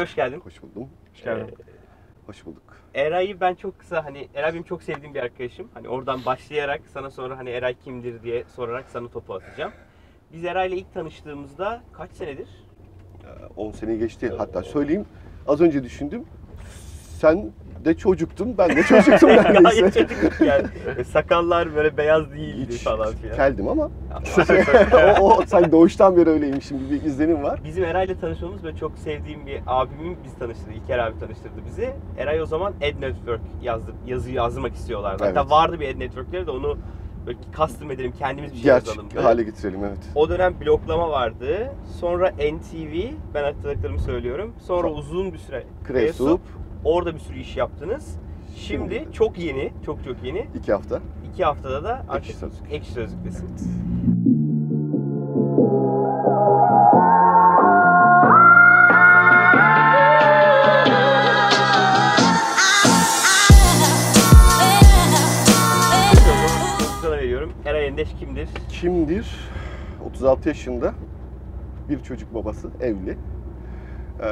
hoş geldin. Hoş buldum. Hoş geldin. Hoş bulduk. Eray'ı ben çok kısa hani Eray benim çok sevdiğim bir arkadaşım. Hani oradan başlayarak sana sonra hani Eray kimdir diye sorarak sana topu atacağım. Biz Eray'la ilk tanıştığımızda kaç senedir? Ee, 10 sene geçti. Hatta söyleyeyim. Az önce düşündüm. Sen de çocuktun, ben de çocuktum neredeyse. çocukluk yani. Ve Sakallar böyle beyaz değildi Hiç falan filan. keldim ama o, o sen doğuştan beri öyleymişim gibi bir izlenim var. Bizim Eray'la tanışmamız böyle çok sevdiğim bir abimin biz tanıştırdı. İlker abi tanıştırdı bizi. Eray o zaman Ad Network yazdı, yazı yazdırmak istiyorlardı. Hatta Evet. vardı bir Ad Network'leri de onu böyle custom edelim, kendimiz bir şey Gerçek yazalım. diye. hale getirelim evet. O dönem bloklama vardı. Sonra NTV, ben hatırladıklarımı söylüyorum. Sonra Sonra uzun bir süre Kresup, Orada bir sürü iş yaptınız. Şimdi Şimdi- çok yeni, çok çok yeni. iki hafta. İki haftada da artık Ekşi Sözlük. Ekşi Sözlük'tesin. Veriyorum. Eray Endeş kimdir? Kimdir? 36 yaşında. Bir çocuk babası, evli. Ee,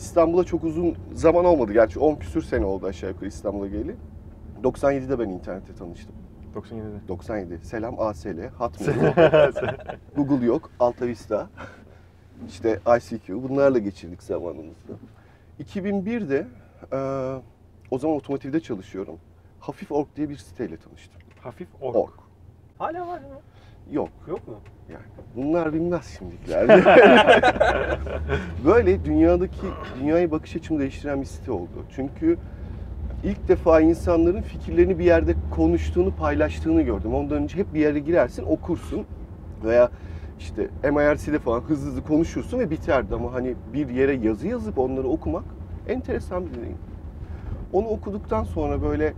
İstanbul'a çok uzun zaman olmadı. Gerçi 10 küsür sene oldu aşağı yukarı İstanbul'a geleli. 97'de ben internette tanıştım. 97'de. 97. Selam ASL, Hotmail, Google yok, Alta Vista, işte ICQ. Bunlarla geçirdik zamanımızı. 2001'de e, o zaman otomotivde çalışıyorum. Hafif Org diye bir siteyle tanıştım. Hafif ork. Org. Hala var mı? Yok. Yok mu? Yani bunlar bilmez şimdikiler. Böyle dünyadaki dünyaya bakış açımı değiştiren bir site oldu. Çünkü ilk defa insanların fikirlerini bir yerde konuştuğunu, paylaştığını gördüm. Ondan önce hep bir yere girersin, okursun veya işte MIRC'de falan hızlı hızlı konuşursun ve biterdi ama hani bir yere yazı yazıp onları okumak enteresan bir deneyim. Onu okuduktan sonra böyle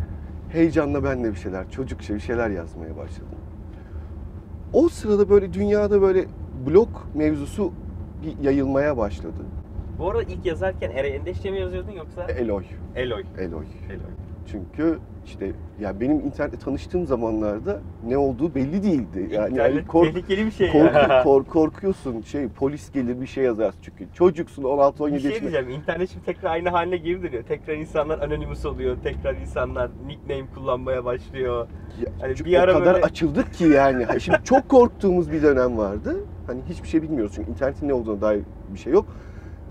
heyecanla ben de bir şeyler, çocukça bir şeyler yazmaya başladım. O sırada böyle dünyada böyle blog mevzusu bir yayılmaya başladı. Bu arada ilk yazarken Eray Endeş diye mi yazıyordun yoksa Eloy, Eloy? Eloy. Eloy. Çünkü işte ya benim internette tanıştığım zamanlarda ne olduğu belli değildi. Yani, İnternet yani kork- tehlikeli bir şey kork- ya. kork- korkuyorsun şey polis gelir bir şey yazarsın çünkü çocuksun 16 Bir 17 şey yaşında. diyeceğim, internet şimdi tekrar aynı haline geri dönüyor. Tekrar insanlar anonymous oluyor, tekrar insanlar nickname kullanmaya başlıyor. Ya, Hani bir ara o kadar böyle- açıldık ki yani. Ha, Şimdi çok korktuğumuz bir dönem vardı. Hani hiçbir şey bilmiyoruz çünkü internetin ne olduğuna dair bir şey yok.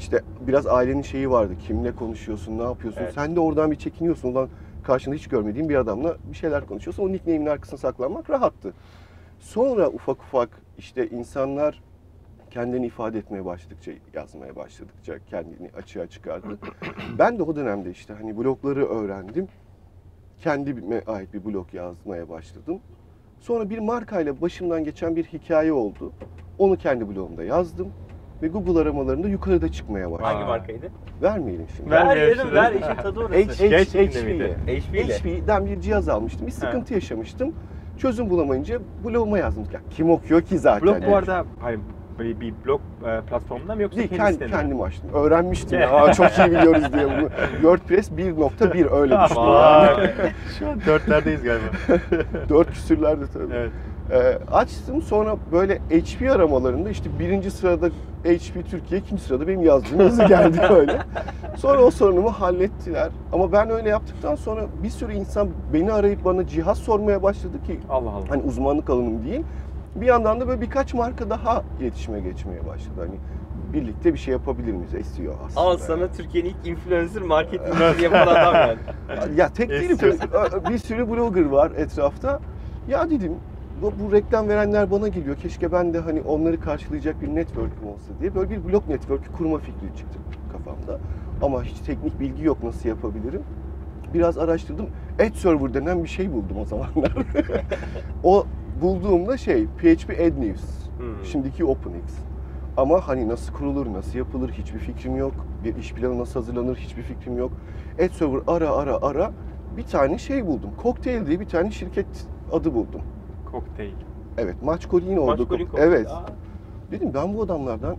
İşte biraz ailenin şeyi vardı. Kimle konuşuyorsun, ne yapıyorsun? Evet. Sen de oradan bir çekiniyorsun. Ulan karşında hiç görmediğin bir adamla bir şeyler konuşuyorsun. O nickname'in arkasına saklanmak rahattı. Sonra ufak ufak işte insanlar kendini ifade etmeye başladıkça, yazmaya başladıkça kendini açığa çıkardı. ben de o dönemde işte hani blogları öğrendim. Kendime ait bir blog yazmaya başladım. Sonra bir markayla başımdan geçen bir hikaye oldu. Onu kendi blogumda yazdım. Ve Google aramalarında yukarıda çıkmaya başladı. Hangi markaydı? Vermeyelim şimdi. Ver. Ver ver işin tadı orası. H- H- Genç HP günde miydi? HP ile. HP'den bir cihaz almıştım. Bir sıkıntı yaşamıştım. Çözüm bulamayınca bloguma yazdım. Ya kim okuyor ki zaten? Blog bu arada hayır, bir, bir blog e, platformunda mı yoksa Değil, kendi kend, kendim açtım. Öğrenmiştim ya. Aa, çok iyi biliyoruz diye bunu. WordPress 1.1 öyle düştü. Şu an dörtlerdeyiz galiba. Dört küsürlerde tabii. evet. Ee, açtım sonra böyle HP aramalarında işte birinci sırada HP Türkiye, ikinci sırada benim yazdığım yazı geldi böyle. Sonra o sorunumu hallettiler. Ama ben öyle yaptıktan sonra bir sürü insan beni arayıp bana cihaz sormaya başladı ki Allah Allah. hani uzmanlık alanım değil. Bir yandan da böyle birkaç marka daha iletişime geçmeye başladı. Hani birlikte bir şey yapabilir miyiz? SEO aslında. Al sana Türkiye'nin ilk influencer marketingini yapan adam yani. Ya tek değilim tabii. Bir sürü blogger var etrafta. Ya dedim bu, bu reklam verenler bana geliyor. Keşke ben de hani onları karşılayacak bir network'üm olsa diye. Böyle bir blog network'ü kurma fikri çıktı kafamda. Ama hiç teknik bilgi yok nasıl yapabilirim. Biraz araştırdım. Ad server denen bir şey buldum o zamanlar. o bulduğumda şey PHP Ad News. Hmm. Şimdiki OpenX. Ama hani nasıl kurulur, nasıl yapılır hiçbir fikrim yok. Bir iş planı nasıl hazırlanır hiçbir fikrim yok. Ad server ara ara ara bir tane şey buldum. Cocktail diye bir tane şirket adı buldum. Kokteyl. Evet, Maçkolin oldu. Maşgulün Cock- Evet. Aa, Dedim ben bu adamlardan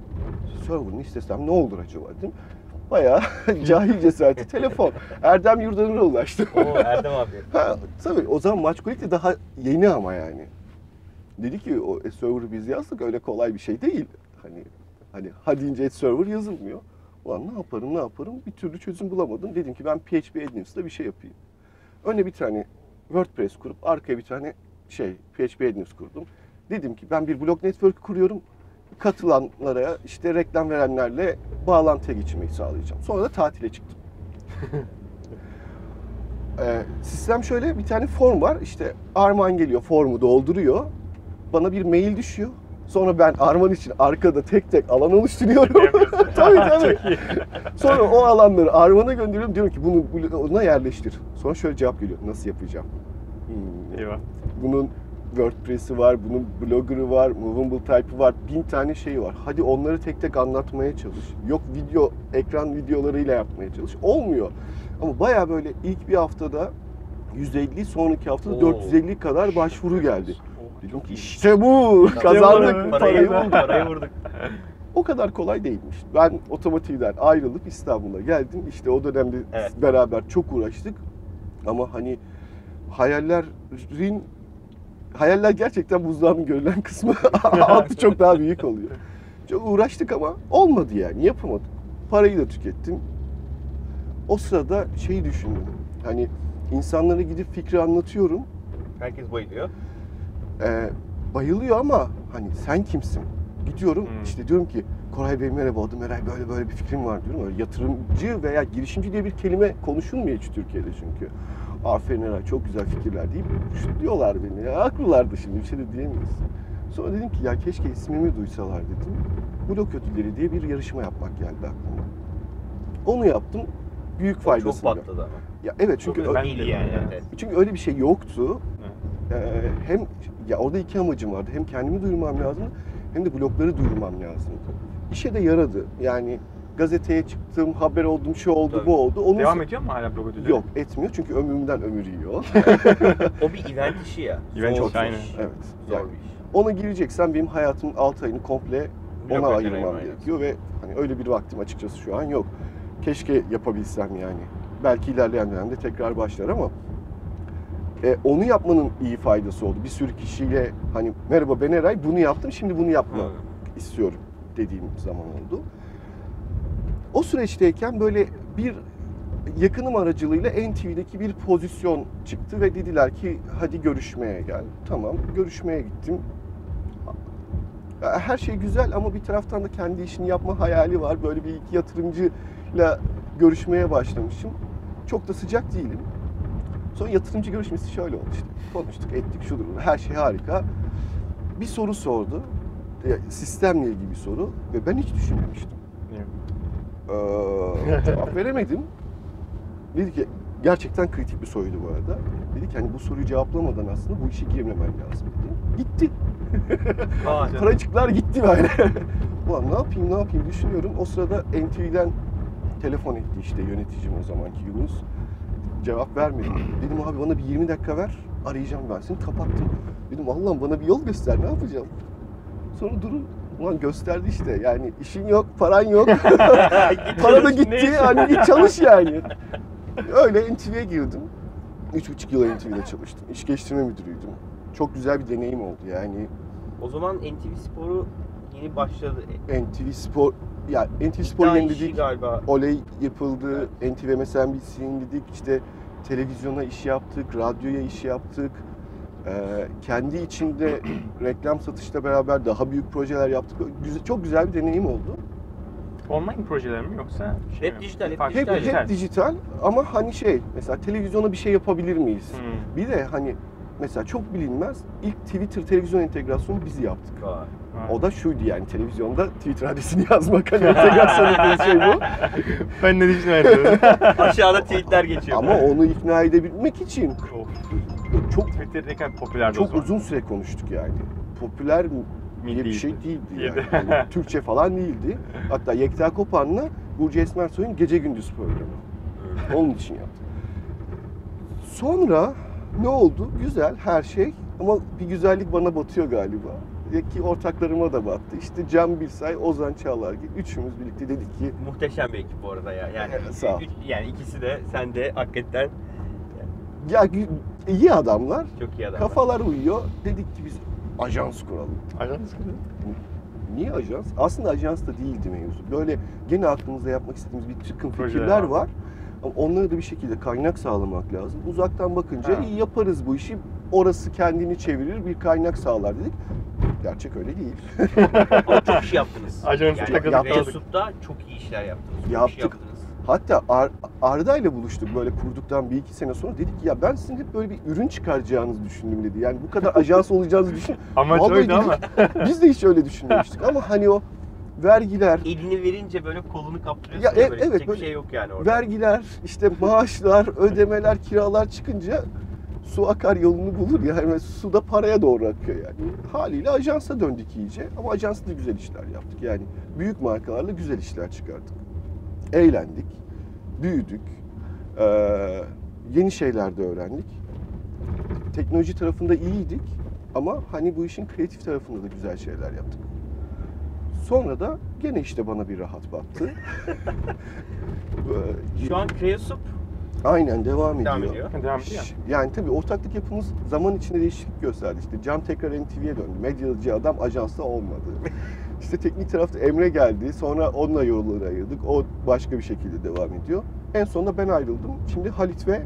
server'ını istesem ne olur acaba dedim. Bayağı cahil cesareti telefon. Erdem Yurdanur'a ulaştım. Oo Erdem abi. Ha, tabii o zaman Maçkolik de daha yeni ama yani. Dedi ki o e, server'ı biz yazdık öyle kolay bir şey değil. Hani Hani ha deyince et server yazılmıyor. Ulan ne yaparım ne yaparım bir türlü çözüm bulamadım. Dedim ki ben PHP Advanced'da bir şey yapayım. Önce bir tane WordPress kurup arkaya bir tane şey PHP Advanced kurdum. Dedim ki ben bir blog network kuruyorum. Katılanlara işte reklam verenlerle bağlantıya geçirmeyi sağlayacağım. Sonra da tatile çıktım. Ee, sistem şöyle bir tane form var. İşte Arman geliyor formu dolduruyor. Bana bir mail düşüyor. Sonra ben Arman için arkada tek tek alan oluşturuyorum. tabii tabii. Sonra o alanları Arman'a gönderiyorum. Diyorum ki bunu buna yerleştir. Sonra şöyle cevap geliyor. Nasıl yapacağım? Hmm, Eyvah. bunun WordPress'i var, bunun Blogger'ı var, Movable Type'ı var, bin tane şeyi var. Hadi onları tek tek anlatmaya çalış. Yok video, ekran videolarıyla yapmaya çalış. Olmuyor. Ama baya böyle ilk bir haftada 150, sonraki haftada Oo. 450 kadar başvuru geldi. Oh, Dedim ki işte bu, kazandık, parayı parayı, parayı vurduk. O kadar kolay değilmiş. Ben otomotivden ayrılıp İstanbul'a geldim. İşte o dönemde Evet. beraber çok uğraştık. Ama hani hayallerin hayaller gerçekten buzdağının görülen kısmı altı çok daha büyük oluyor. Çok uğraştık ama olmadı yani yapamadık. Parayı da tükettim. O sırada şeyi düşündüm. Hani insanlara gidip fikri anlatıyorum. Herkes bayılıyor. Ee, bayılıyor ama hani sen kimsin? Gidiyorum Hmm. işte diyorum ki Koray Bey merhaba adım Eray böyle böyle bir fikrim var diyorum. Öyle yatırımcı veya girişimci diye bir kelime konuşulmuyor hiç Türkiye'de çünkü. Aferin Eray çok güzel fikirler deyip diyorlar beni. Ya, haklılardı şimdi bir şey de diyemeyiz. Sonra dedim ki ya keşke ismimi duysalar dedim. Blok ödülleri diye bir yarışma yapmak geldi aklıma. Onu yaptım. Büyük O çok patladı ama. Ya evet çünkü Çok ö- ben iyiydi de- yani. evet. Çünkü öyle bir şey yoktu. Ee, hem ya orada iki amacım vardı. Hem kendimi duyurmam lazım hem de blogları duyurmam lazım. İşe de yaradı. Yani gazeteye çıktım, haber oldum, şu oldu, Tabii. bu oldu. Onun Devam ediyor mu hala blog ödülleri? Yok, etmiyor çünkü ömrümden ömür yiyor. O bir event işi ya. Event Zor işi, aynen. evet. Zor Yani bir iş. ona gireceksen benim hayatımın 6 ayını komple Blok ona ayırmam aynen. gerekiyor ve hani öyle bir vaktim açıkçası şu an yok. Keşke yapabilsem yani. Belki ilerleyen dönemde tekrar başlar ama e, onu yapmanın iyi faydası oldu. Bir sürü kişiyle hani merhaba ben Eray bunu yaptım şimdi bunu yapma Hı. istiyorum dediğim zaman oldu. O süreçteyken böyle bir yakınım aracılığıyla NTV'deki bir pozisyon çıktı ve dediler ki hadi görüşmeye gel. Tamam görüşmeye gittim. Her şey güzel ama bir taraftan da kendi işini yapma hayali var. Böyle bir iki yatırımcıyla görüşmeye başlamışım. Çok da sıcak değilim. Sonra yatırımcı görüşmesi şöyle oldu işte. Konuştuk, ettik, şudur, budur. her şey harika. Bir soru sordu. E, Sistemle ilgili bir soru ve ben hiç düşünmemiştim. Ee, cevap veremedim. Dedi ki gerçekten kritik bir soruydu bu arada. Dedi ki hani bu soruyu cevaplamadan aslında bu işe girmemen lazım dedi. Gitti. Paracıklar gitti böyle. Ulan ne yapayım ne yapayım düşünüyorum. O sırada NTV'den telefon etti işte yöneticim o zamanki Yunus. Cevap vermedim. Dedim abi bana bir 20 dakika ver. Arayacağım ben seni. Kapattım. Dedim Allah'ım bana bir yol göster ne yapacağım. Sonra durun. Ulan gösterdi işte yani işin yok, paran yok. Para da gitti. Hani git çalış yani. Öyle NTV'ye girdim. Üç buçuk yıl NTV'de çalıştım. İş geliştirme müdürüydüm. Çok güzel bir deneyim oldu yani. O zaman NTV Spor'u yeni başladı. NTV Spor, ya NTV İddia Spor'u işi yeniledik. galiba. Oley yapıldı. NTV MSNBC'yi yeniledik. İşte televizyona iş yaptık, radyoya iş yaptık. Ee, kendi içinde reklam satışla beraber daha büyük projeler yaptık. Güzel, çok güzel bir deneyim oldu. Online projeler mi yoksa? şey Hep mi? dijital, Hep, Dijital, hep dijital ama hani şey mesela televizyona bir şey yapabilir miyiz? Hmm. Bir de hani mesela çok bilinmez ilk Twitter televizyon entegrasyonu biz yaptık. Vay. O da şuydu yani televizyonda Twitter adresini yazmak hani entegrasyon dediğimiz şey bu. ben ne düşünüyorum? Aşağıda tweetler geçiyor. Ama onu ikna edebilmek için çok Twitter ne kadar popülerdi çok uzun süre konuştuk yani. Popüler diye bir şey değildi yani. Yani Türkçe falan değildi. Hatta Yekta Kopan'la Burcu Esmersoy'un Gece Gündüz programı. Onun için yaptık. Sonra ne oldu? Güzel her şey ama bir güzellik bana batıyor galiba. Ki ortaklarıma da battı. İşte Can Bilsay, Ozan Çağlar gibi üçümüz birlikte dedik ki Muhteşem bir ekip bu arada ya. Yani sağ ol. üç- yani ikisi de sen de hakikaten ya iyi adamlar, çok iyi adamlar. kafalar uyuyor. Dedik ki biz ajans kuralım. Ajans niye ajans? Aslında ajans da değildi mevzu. Böyle gene aklımızda yapmak istediğimiz bir Projeler fikirler var. Ama onlara da bir şekilde kaynak sağlamak lazım. Uzaktan bakınca Ha. iyi yaparız bu işi. Orası kendini çevirir, bir kaynak sağlar dedik. Gerçek öyle değil. Ama çok iş yaptınız. Ajansı yani takılıp. Reasup'ta çok iyi işler yaptınız. Çok iş Yaptık. yaptınız. Hatta Ar- Arda ile buluştuk böyle kurduktan bir iki sene sonra. Dedik ki ya ben sizin hep böyle bir ürün çıkaracağınızı düşündüm dedi. Yani bu kadar ajans olacağınızı düşün. Amaç Vallahi oydu ama. dedik, Biz de hiç öyle düşünmemiştik ama hani o vergiler, Elini verince böyle kolunu kaptırıyorsun Ya, ya, e- böyle. evet, böyle bir şey yok yani orada. vergiler, işte maaşlar, ödemeler, kiralar çıkınca su akar yolunu bulur ya. Yani su da paraya doğru akıyor yani. Haliyle ajansa döndük iyice ama ajansta da güzel işler yaptık. Yani büyük markalarla güzel işler çıkardık. Eğlendik, büyüdük, ee, yeni şeyler de öğrendik. Teknoloji tarafında iyiydik ama hani bu işin kreatif tarafında da güzel şeyler yaptık. Sonra da gene işte bana bir rahat battı. Şu an Creosup Aynen devam ediyor. devam ediyor. Devam ediyor. Yani tabii ortaklık yapımız zaman içinde değişiklik gösterdi. İşte Can tekrar NTV'ye döndü. Medyacı adam ajansta olmadı. İşte teknik tarafta Emre geldi. Sonra onunla yolları ayırdık. O başka bir şekilde devam ediyor. En sonunda ben ayrıldım. Şimdi Halit ve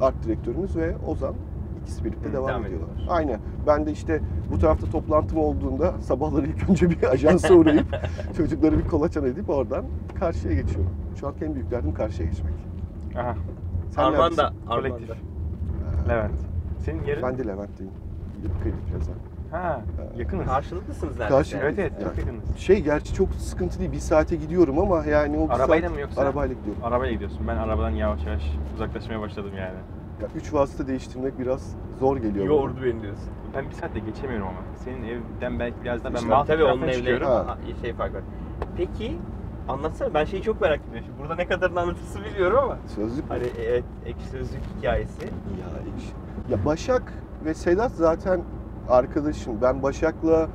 art direktörümüz ve Ozan ikisi birlikte Hı, devam, devam ediyorlar. ediyorlar. Aynen. Ben de işte bu tarafta toplantım olduğunda sabahları ilk önce bir ajansa uğrayıp çocukları bir kolaçan edip oradan karşıya geçiyorum. Şu an en büyük derdim karşıya geçmek. Aha. Sen Arman da, Kolektif. da. Levent. Senin yerin? Ben de Levent'teyim. Yapı Plaza. Ha, yakınız. Karşılıklısınız neredeyse. Karşı- Evet evet, çok Yani. yakınız. Şey gerçi çok sıkıntı değil. Bir saate gidiyorum ama yani o bir Arabayla saat- mı yoksa? Arabayla gidiyorum. Arabaya gidiyorsun. Ben arabadan yavaş yavaş uzaklaşmaya başladım yani. Ya, üç vasıta değiştirmek biraz zor geliyor. Yordu beni diyorsun. Ben bir saatte geçemiyorum ama. Senin evden belki biraz daha ben İşte Tabii onun evleri. Ha. Ha, şey fark var. Peki anlatsana ben şeyi çok merak ediyorum. Şimdi burada ne kadarını anlatırsın biliyorum ama Sözlük hani evet ekşi sözlük hikayesi. Ya, iş- ya Başak ve Sedat zaten arkadaşım. Ben Başak'la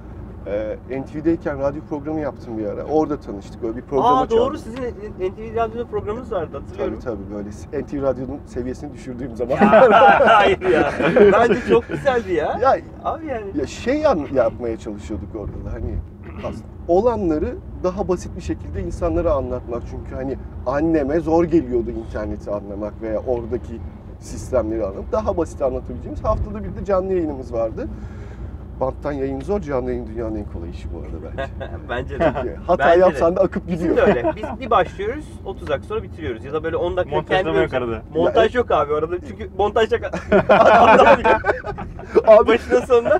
e, NTV'deyken radyo programı yaptım bir ara. Orada tanıştık. Öyle bir programa Aa doğru çağırdı. sizin NTV Radyo'da programınız vardı hatırlıyorum. Tabii tabii böyle NTV Radyo'nun seviyesini düşürdüğüm zaman. Ya, hayır ya. Bence çok güzeldi ya. ya, Abi yani. ya şey an- yapmaya çalışıyorduk orada da hani aslında olanları daha basit bir şekilde insanlara anlatmak. Çünkü hani anneme zor geliyordu interneti anlamak veya oradaki sistemleri anlamak. Daha basit anlatabileceğimiz haftada bir de canlı yayınımız vardı. Banttan yayın zor, canlı yayın dünyanın en kolay işi bu arada bence. Bence de. Hata Bence de. yapsan da akıp Bizim gidiyor. de öyle. Biz bir başlıyoruz, 30 dakika sonra bitiriyoruz. Ya da böyle 10 dakika Montajlama yok kendimiz- arada. Montaj yok abi arada. Çünkü montajda adam Abi başına sonuna.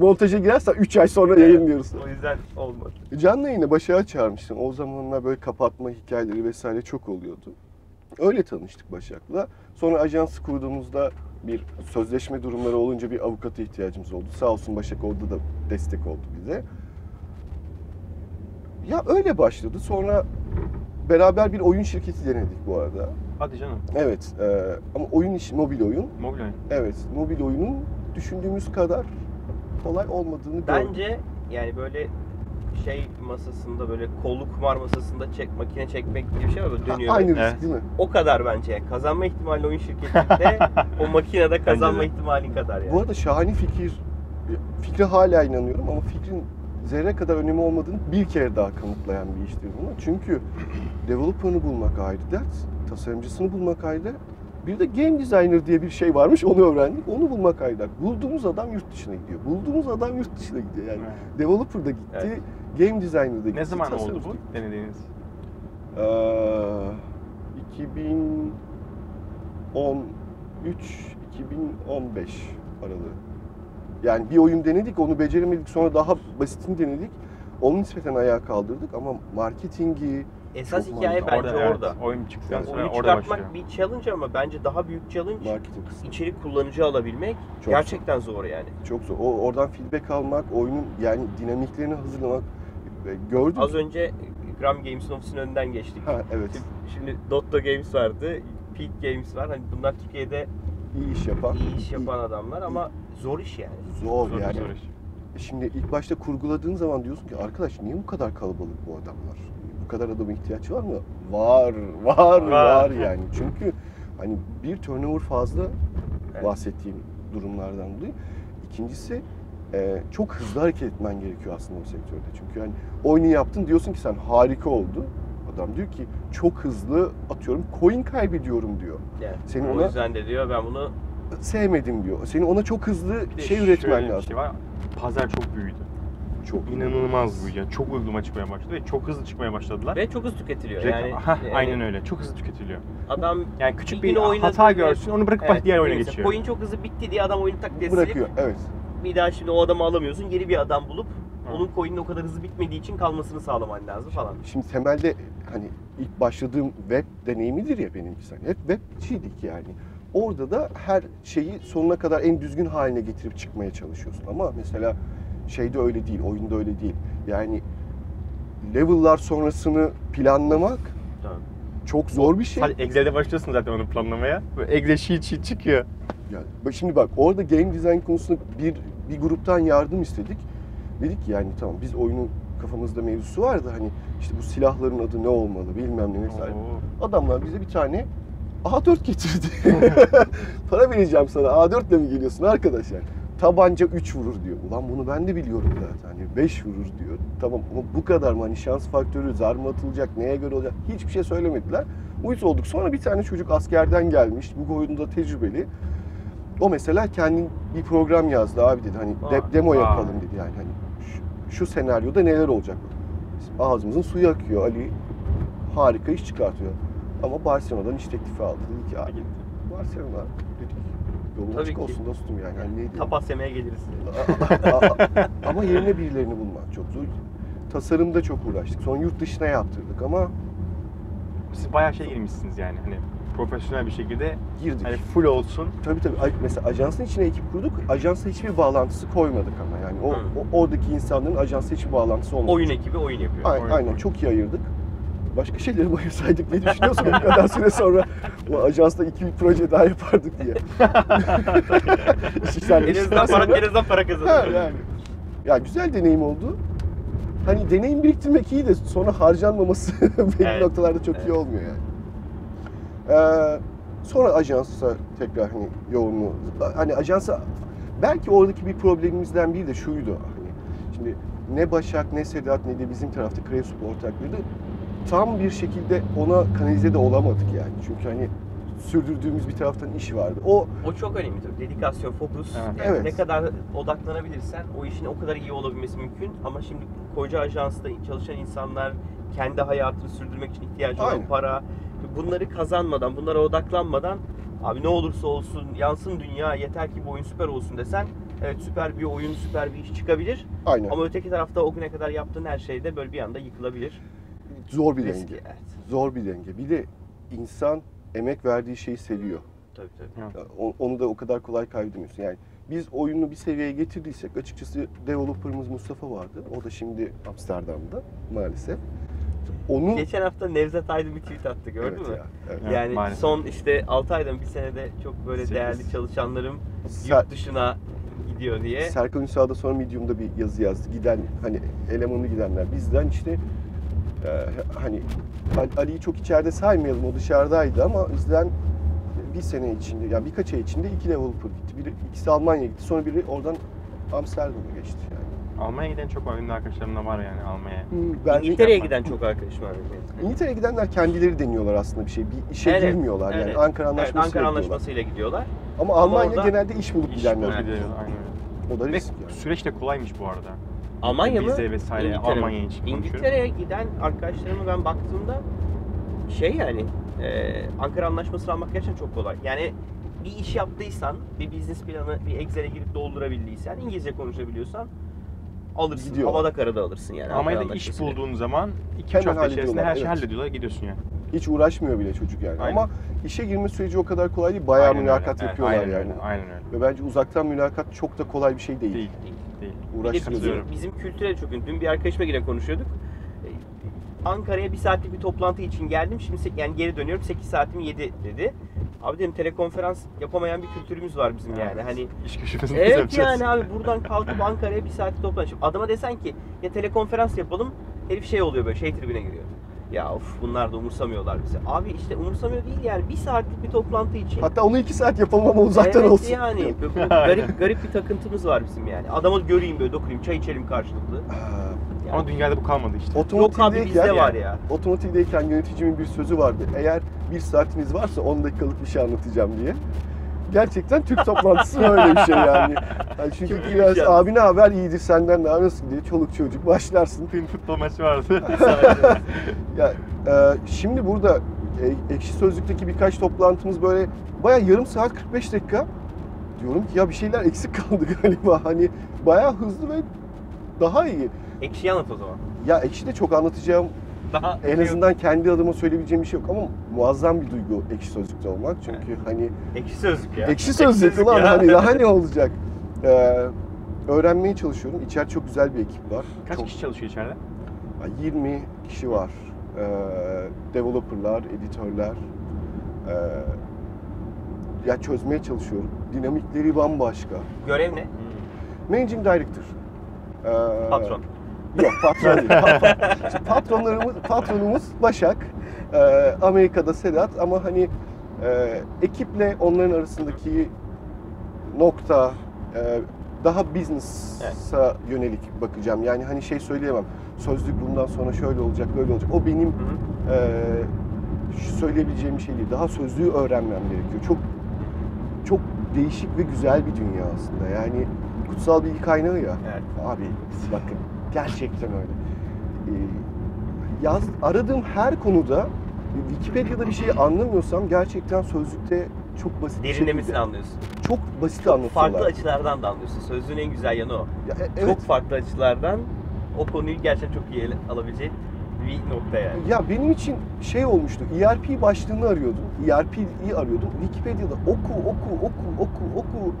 montaja girersen 3 ay sonra yayınlıyoruz. O yüzden olmadı. Canlı yayına Başak'a çağırmıştım. O zamanlar böyle kapatma hikayeleri vesaire çok oluyordu. Öyle tanıştık Başak'la. Sonra ajansı kurduğumuzda bir sözleşme durumları olunca bir avukata ihtiyacımız oldu. Sağ olsun Başak orada da destek oldu bize. Ya öyle başladı. Sonra beraber bir oyun şirketi denedik bu arada. Hadi canım. Evet e, ama oyun işi, mobil oyun. Mobil oyun. Evet, mobil oyunun düşündüğümüz kadar kolay olmadığını gördüm. Bence yani böyle şey masasında böyle kollu kumar masasında çek makine çekmek gibi bir şey var böyle Ha, dönüyor. Aynı risk Evet. değil mi? O kadar bence. Yani kazanma ihtimali oyun şirketinde o makinede kazanma de. ihtimali kadar yani. Bu arada şahane fikir. Fikre hala inanıyorum ama fikrin zerre kadar önemi olmadığını bir kere daha kanıtlayan bir iştir bunu. Çünkü developer'ını bulmak ayrı dert, tasarımcısını bulmak ayrı dert. Bir de game designer diye bir şey varmış, onu öğrendik. Onu bulmak ayrı dert. Bulduğumuz adam yurt dışına gidiyor. Bulduğumuz adam yurt dışına gidiyor yani. Developer da gitti, Evet. game designer da gitti. Ne zaman oldu bu gitti. denediğiniz? Ee, 2013-2015 aralığı. Yani bir oyun denedik, onu beceremedik. Sonra daha basitini denedik. Onu nispeten ayağa kaldırdık ama marketingi, Esas Çok hikaye mantıklı. bence evet, orada. oyun çıktıktan Yani sonra oyunu orada çıkartmak başlıyor. bir challenge ama bence daha büyük challenge marketing kısmı. içerik kullanıcı alabilmek Çok gerçekten zor yani. Çok zor. O, oradan feedback almak, oyunun yani dinamiklerini hazırlamak. E, Gördüm. Az önce Gram Games'in ofisinin önünden geçtik. Ha, evet. Şimdi, şimdi Dotto Games vardı, Peak Games var. Hani bunlar Türkiye'de İyi iş yapan. iyi iş yapan adamlar ama zor iş yani. Zor, Zor, yani. zor iş. Şimdi ilk başta kurguladığın zaman diyorsun ki arkadaş niye bu kadar kalabalık bu adamlar? Bu kadar adama ihtiyaç var mı? Var, var, var, Var. yani. Çünkü hani bir turnover fazla Evet. bahsettiğim durumlardan dolayı. İkincisi e, çok hızlı hareket etmen gerekiyor aslında o sektörde. Çünkü hani oyunu yaptın diyorsun ki sen harika oldu. Adam diyor ki çok hızlı atıyorum coin kaybediyorum diyor. Yani Senin o ona- yüzden de diyor ben bunu Sevmedim diyor. Senin ona çok hızlı şey üretmen lazım. Şey var. Pazar çok büyüdü. Çok İnanılmaz büyüdü. Yani çok uygulama çıkmaya başladı ve çok hızlı çıkmaya başladılar. ve çok hızlı tüketiliyor. Reklam- Yani, Hah, yani aynen öyle. Çok hızlı tüketiliyor. Adam Yani küçük Bir oynadı hata görsün, onu bırakıp evet, diğer oyuna geçiyor. Coin çok hızlı bitti diye adam oyunu tak diye silip bırakıyor. Evet. bir daha şimdi o adamı alamıyorsun. Yeni bir adam bulup Hı. onun coin'in o kadar hızlı bitmediği için kalmasını sağlaman lazım falan. Şimdi temelde hani ilk başladığım web deneyimidir ya benimkisi. Hani hep webçiydik yani. Orada da her şeyi sonuna kadar en düzgün haline getirip çıkmaya çalışıyorsun. Ama mesela şeyde öyle değil, oyunda öyle değil. Yani level'lar sonrasını planlamak Tamam. çok zor bir şey. Sadece Excel'de başlıyorsun zaten onu planlamaya. Excel sheet sheet çıkıyor. Yani şimdi bak orada game design konusunda bir bir gruptan yardım istedik. Dedik ki yani tamam biz oyunun kafamızda mevzusu vardı hani işte bu silahların adı ne olmalı bilmem ne vesaire. Oo. Adamlar bize bir tane A4 getirdi. Para vereceğim sana A4 ile mi geliyorsun arkadaş yani? Tabanca 3 vurur diyor. Ulan bunu ben de biliyorum zaten. Hani 5 vurur diyor. Tamam ama bu kadar mı? Hani şans faktörü, zar mı atılacak, neye göre olacak? Hiçbir şey söylemediler. Uyuz olduk. Sonra bir tane çocuk askerden gelmiş. Bu oyunda tecrübeli. O mesela kendi bir program yazdı abi dedi. Hani de- demo yapalım dedi yani. Hani şu, şu senaryoda neler olacak? Ağzımızın suyu akıyor. Ali harika iş çıkartıyor. Ama Barcelona'dan iş teklifi aldı. Dedi ki abi. Barcelona. Yolun Tabii açık ki. olsun dostum yani. yani ne diyeyim? Tapas yemeye geliriz. ama yerine birilerini bulmak çok zor. Tasarımda çok uğraştık. Sonra yurt dışına yaptırdık ama Siz bayağı şey girmişsiniz yani hani profesyonel bir şekilde girdik. hani full olsun. Tabii tabii. Ay- Mesela ajansın içine ekip kurduk. Ajansla hiçbir bağlantısı koymadık ama yani. O, Hı. o- oradaki insanların ajansla hiçbir bağlantısı olmadı. Oyun ekibi oyun yapıyor. Aynen, oyun- aynen çok iyi ayırdık. Başka şeyleri mi ayırsaydık ne düşünüyorsun bu kadar süre sonra o ajansta iki bir proje daha yapardık diye. İşler En işten azından para, en azından para Ha, kazanıyor. yani. Ya güzel deneyim oldu. Hani deneyim biriktirmek iyi de sonra harcanmaması belli Evet, noktalarda çok iyi evet. olmuyor yani. Ee, sonra ajansa tekrar hani yoğunluğu hani ajansa belki oradaki bir problemimizden biri de şuydu hani şimdi ne Başak ne Sedat ne de bizim tarafta Kresup ortakları tam bir şekilde ona kanalize de olamadık yani. Çünkü hani sürdürdüğümüz bir taraftan iş vardı. O O çok önemli tabii. Dedikasyon, fokus. Evet. Yani Evet. Ne kadar odaklanabilirsen o işin o kadar iyi olabilmesi mümkün. Ama şimdi koca ajansta çalışan insanlar kendi hayatını sürdürmek için ihtiyacı olan para. Bunları kazanmadan, bunlara odaklanmadan abi ne olursa olsun yansın dünya yeter ki bu oyun süper olsun desen evet süper bir oyun, süper bir iş çıkabilir. aynen Ama öteki tarafta o güne kadar yaptığın her şey de böyle bir anda yıkılabilir. Zor bir Riskli, denge. evet. Zor bir denge. Bir de insan emek verdiği şeyi seviyor. Tabii tabii. Ya, o- Onu da o kadar kolay kaybedemiyorsun. Yani biz oyunu bir seviyeye getirdiysek açıkçası developer'ımız Mustafa vardı. O da şimdi Amsterdam'da maalesef. Onu Geçen hafta Nevzat Aydın bir tweet attı gördün Evet mü? ya, evet. Evet, Yani maalesef. son işte 6 aydan bir senede çok böyle Sekiz. değerli çalışanlarım Ser- yurt dışına gidiyor diye. Serkan Ünsal da sonra Medium'da bir yazı yazdı. Giden hani elemanı gidenler bizden işte hani Ali- Ali'yi çok içeride saymayalım o dışarıdaydı ama bizden bir sene içinde yani birkaç ay içinde iki developer gitti. Biri ikisi Almanya'ya gitti. Sonra biri oradan Amsterdam'a geçti yani. Almanya'ya giden çok var. Benim arkadaşlarım da var yani Almanya'ya. Ben İngiltere'ye giden çok arkadaşım var benim. İngiltere'ye gidenler kendileri deniyorlar aslında bir şey. Bir işe Evet, girmiyorlar yani. evet. Ankara Evet, Anlaşması'yla Ankara gidiyorlar. Anlaşması'yla gidiyorlar. Ama Almanya orada genelde iş bulup İş gidenler. bulup Evet. gidiyor, aynen öyle. O da Ve risk yani. süreç de kolaymış bu arada. Almanya mı? Vize vesaire İngiltere mi? Almanya için konuşuyorum. İngiltere'ye giden arkadaşlarıma ben baktığımda şey yani e, Ankara Anlaşması'nı almak gerçekten çok kolay. Yani bir iş yaptıysan, bir business planı, bir Excel'e girip doldurabildiysen, İngilizce konuşabiliyorsan alırsın. Gidiyorlar. Havada karada alırsın yani. Almanya'da iş bulduğun zaman 2-3 Hemen hafta içerisinde her şeyi evet. hallediyorlar gidiyorsun yani. Hiç uğraşmıyor bile çocuk yani. Aynen. Ama işe girme süreci o kadar kolay değil. Bayağı Aynen öyle. mülakat Evet, yapıyorlar aynen yani. Öyle, aynen öyle. Ve bence uzaktan mülakat çok da kolay bir şey değil. Değil. Değil. Bir de Uğraştırıyor. bizim, Katılıyorum. bizim kültüre çok ünlü. Dün bir arkadaşıma yine konuşuyorduk. Ee, Ankara'ya bir saatlik bir toplantı için geldim. Şimdi yani geri dönüyorum. 8 saatim 7 dedi. Abi dedim telekonferans yapamayan bir kültürümüz var bizim yani. Evet. Hani İş gücümüzü Evet yapacağız. yani abi buradan kalkıp Ankara'ya bir saatlik toplantı. Şimdi adama desen ki ya telekonferans yapalım. Herif şey oluyor böyle şey tribüne giriyor. Ya of bunlar da umursamıyorlar bizi. Abi işte umursamıyor değil yani bir saatlik bir toplantı için. Hatta onu iki saat yapalım ama uzaktan evet olsun. yani garip garip bir takıntımız var bizim yani. Adamı göreyim böyle dokunayım çay içelim karşılıklı. Yani Ama dünyada bu kalmadı işte. yok abi bizde var ya. otomotivdeyken yöneticimin bir sözü vardı. Eğer bir saatiniz varsa 10 dakikalık bir şey anlatacağım diye. Gerçekten Türk toplantısı öyle bir şey yani. yani çünkü Çok biraz bir şey abi ne haber iyidir senden ne haber nasıl diye çoluk çocuk başlarsın. Film futbol maçı vardı. Ya e, şimdi burada e, ekşi sözlükteki birkaç toplantımız böyle baya yarım saat 45 dakika. Diyorum ki ya bir şeyler eksik kaldı galiba. Hani baya hızlı ve daha iyi. Ekşi anlat o zaman. Ya ekşi de çok anlatacağım Daha en azından kendi adıma söyleyebileceğim bir şey yok ama muazzam bir duygu ekşi sözlükte olmak. Çünkü hani ekşi sözlük ya. ekşi sözlük ulan ya. hani daha ne olacak? Ee, öğrenmeye çalışıyorum. İçeride çok güzel bir ekip var. Kaç çok, kişi çalışıyor içeride? Ya 20 kişi var. Ee, developerlar, editörler. Ee, ya çözmeye çalışıyorum. Dinamikleri bambaşka. Görev ne? Managing Director. Ee, Patron. Yok patron değil. Patronlarımız, patronumuz Başak. Ee, Amerika'da Sedat ama hani e, ekiple onların arasındaki nokta e, daha business'a yönelik bakacağım. Yani hani şey söyleyemem. Sözlük bundan sonra şöyle olacak, böyle olacak. O benim Hı hı. e, söyleyebileceğim bir şey değil. Daha sözlüğü öğrenmem gerekiyor. Çok çok değişik ve güzel bir dünya aslında. Yani kutsal bilgi kaynağı ya. Evet. Abi bakın gerçekten öyle. Ee, yaz aradığım her konuda Wikipedia'da bir şey anlamıyorsam gerçekten sözlükte çok basit bir Derinlemesine şekilde- anlıyorsun. Çok basit Çok anlatıyorlar. farklı açılardan da anlıyorsun. Sözlüğün en güzel yanı o. Ya, e- evet. Çok farklı açılardan o konuyu gerçekten çok iyi ele alabileceğin bir nokta yani. Ya benim için şey olmuştu. ERP başlığını arıyordum. ERP'yi arıyordum. Wikipedia'da oku, oku, oku, oku, oku.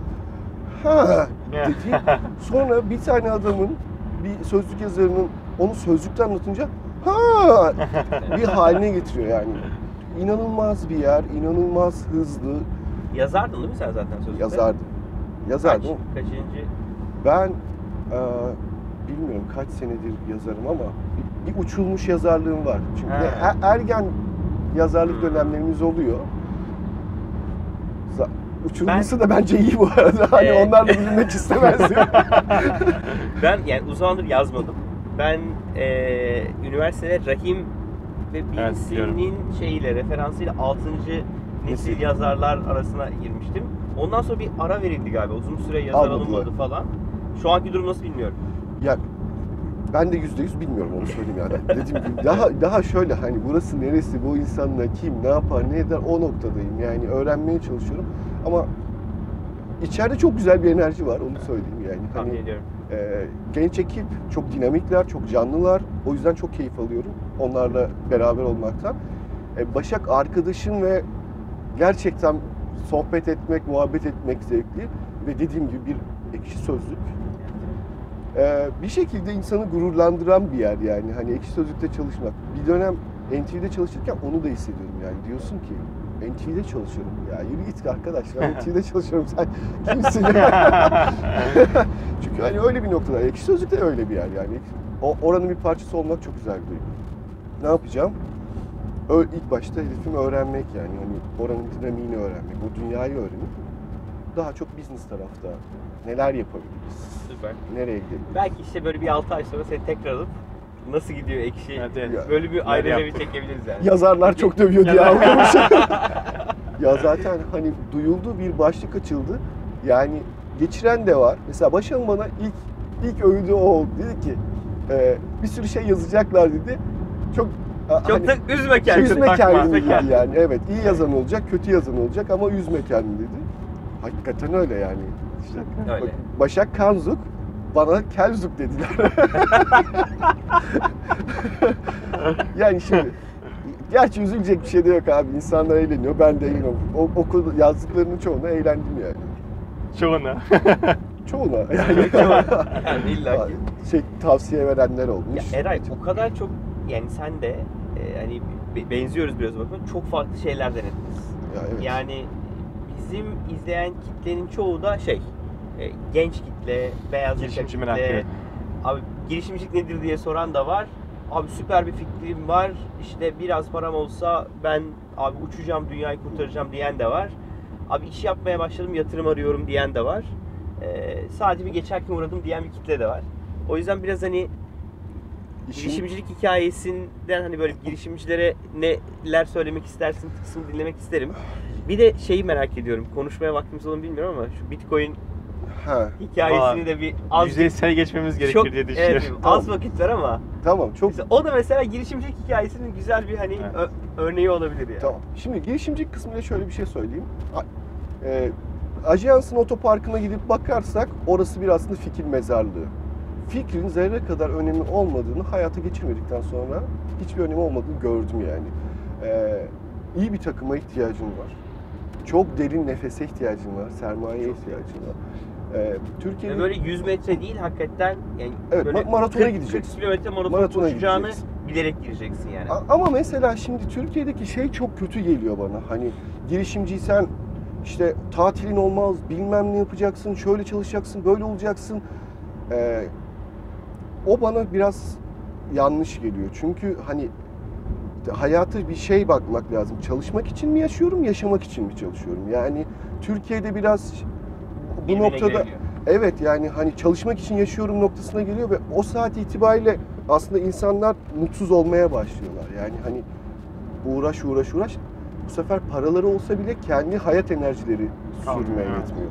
Ha dedi. Sonra bir tane adamın, bir sözlük yazarının onu sözlükten anlatınca ha bir haline getiriyor yani. İnanılmaz bir yer, inanılmaz hızlı Yazardın değil mi sen zaten sözlükte? yazardım. Yazardım. Kaç, kaçıncı? Ben e, bilmiyorum kaç senedir yazarım ama bir, bir uçulmuş yazarlığım var. Çünkü er- ergen yazarlık Hmm. dönemlerimiz oluyor. Za- Uçulması da bence iyi bu arada. Hani Evet. onlarla bilinmek istemezdim. Ben yani uzun zamandır yazmadım. Ben eee üniversitede Rahim ve Evet, biliyorum. Binsi'nin şeyiyle, referansıyla 6. nesil Nesil. yazarlar arasına girmiştim. Ondan sonra bir ara verildi galiba. Uzun süre yazar Almadılar. alınmadı falan. Şu anki durum nasıl bilmiyorum. ya ben de yüzde yüz bilmiyorum onu söyleyeyim yani. Dediğim gibi daha daha şöyle hani burası neresi, bu insanla kim, ne yapar, ne eder o noktadayım. Yani öğrenmeye çalışıyorum ama içeride çok güzel bir enerji var onu söyleyeyim yani. Tahmin Hani ediyorum. Ee, genç ekip çok dinamikler, çok canlılar. O yüzden çok keyif alıyorum onlarla beraber olmaktan. Ee, Başak arkadaşım ve gerçekten sohbet etmek, muhabbet etmek zevkli. Ve dediğim gibi bir ekşi sözlük. Ee, bir şekilde insanı gururlandıran bir yer yani. Hani ekşi sözlükte çalışmak. Bir dönem NTV'de çalışırken onu da hissediyorum yani. Diyorsun ki NTV'de çalışıyorum. Ya yürü git arkadaş ben NTV'de çalışıyorum sen kimsin? Çünkü hani öyle bir noktada. Ekşi Sözlük de öyle bir yer yani. O oranın bir parçası olmak çok güzel bir duygu. Ne yapacağım? Ö, ilk başta hedefim öğrenmek yani. Hani oranın dinamiğini öğrenmek, o dünyayı öğrenip daha çok business tarafta neler yapabiliriz, Süper. nereye gidebiliriz. Belki işte böyle bir 6 ay sonra seni tekrar alıp nasıl gidiyor ekşi? Evet, evet. Böyle bir ayrı yaptık. bir çekebiliriz yani. Yazarlar çok dövüyor diye algılamış. ya zaten hani duyuldu bir başlık açıldı. Yani geçiren de var. Mesela Başak'ın bana ilk ilk övdüğü o oldu. Dedi ki e, bir sürü şey yazacaklar dedi. Çok Çok hani, da üzme kendini. üzme kendini dedi kendini. yani. Evet iyi yazan olacak, kötü yazan olacak ama üzme kendini dedi. Hakikaten öyle yani. İşte Öyle. bak, Başak Kanzuk bana Kelzuk dediler. yani şimdi gerçi üzülecek bir şey de yok abi. İnsanlar eğleniyor. Ben de eğleniyorum. O, okul yazdıklarının çoğuna eğlendim yani. Çoğuna. Çoğuna yani. Yani illa ki. şey tavsiye verenler olmuş. Ya Eray o kadar çok yani sen de e, hani be- benziyoruz biraz bakın çok farklı şeyler denediniz. Ya evet. Yani bizim izleyen kitlenin çoğu da şey e, genç kitle, beyaz yaka Girişimci kitle. meraklı. Abi girişimcilik nedir diye soran da var. abi süper bir fikrim var. İşte biraz param olsa ben abi uçacağım, dünyayı kurtaracağım diyen de var. Abi iş yapmaya başladım, yatırım arıyorum diyen de var. Ee, saatimi geçerken uğradım diyen bir kitle de var. O yüzden biraz hani İşin- girişimcilik hikayesinden hani böyle girişimcilere neler söylemek istersin kısmını dinlemek isterim. Bir de şeyi merak ediyorum. Konuşmaya vaktimiz olur bilmiyorum ama şu Bitcoin Ha, hikayesini Vay. de bir az Yüzeysel geçmemiz gerekir çok, diye düşünüyorum. evet, az vakit var ama tamam çok mesela o da mesela girişimcilik hikayesinin güzel bir hani Evet. ö- örneği olabilir yani. Tamam. Şimdi girişimcilik kısmıyla şöyle bir şey söyleyeyim. A- E, ajansın otoparkına gidip bakarsak orası bir aslında fikir mezarlığı. Fikrin zerre kadar önemi olmadığını hayata geçirmedikten sonra hiçbir önemi olmadığını gördüm yani. E, iyi bir takıma ihtiyacın var. Çok derin nefese ihtiyacın var. Sermayeye ihtiyacın var. E, Türkiye'de Yani böyle 100 metre değil hakikaten yani Evet, böyle ma- maratona 40 gideceksin. 40 kilometre maraton Maratona koşacağını gideceksin. bilerek gireceksin yani. Ama mesela şimdi Türkiye'deki şey çok kötü geliyor bana. Hani girişimciysen işte tatilin olmaz, bilmem ne yapacaksın, şöyle çalışacaksın, böyle olacaksın. Ee, o bana biraz yanlış geliyor. Çünkü hani hayatı bir şey bakmak lazım. Çalışmak için mi yaşıyorum, yaşamak için mi çalışıyorum? Yani Türkiye'de biraz bu noktada girebiliyor. Evet yani hani çalışmak için yaşıyorum noktasına geliyor ve o saat itibariyle aslında insanlar mutsuz olmaya başlıyorlar. Yani hani uğraş uğraş uğraş bu sefer paraları olsa bile kendi hayat enerjileri Kalmıyor, sürmeye evet. yetmiyor.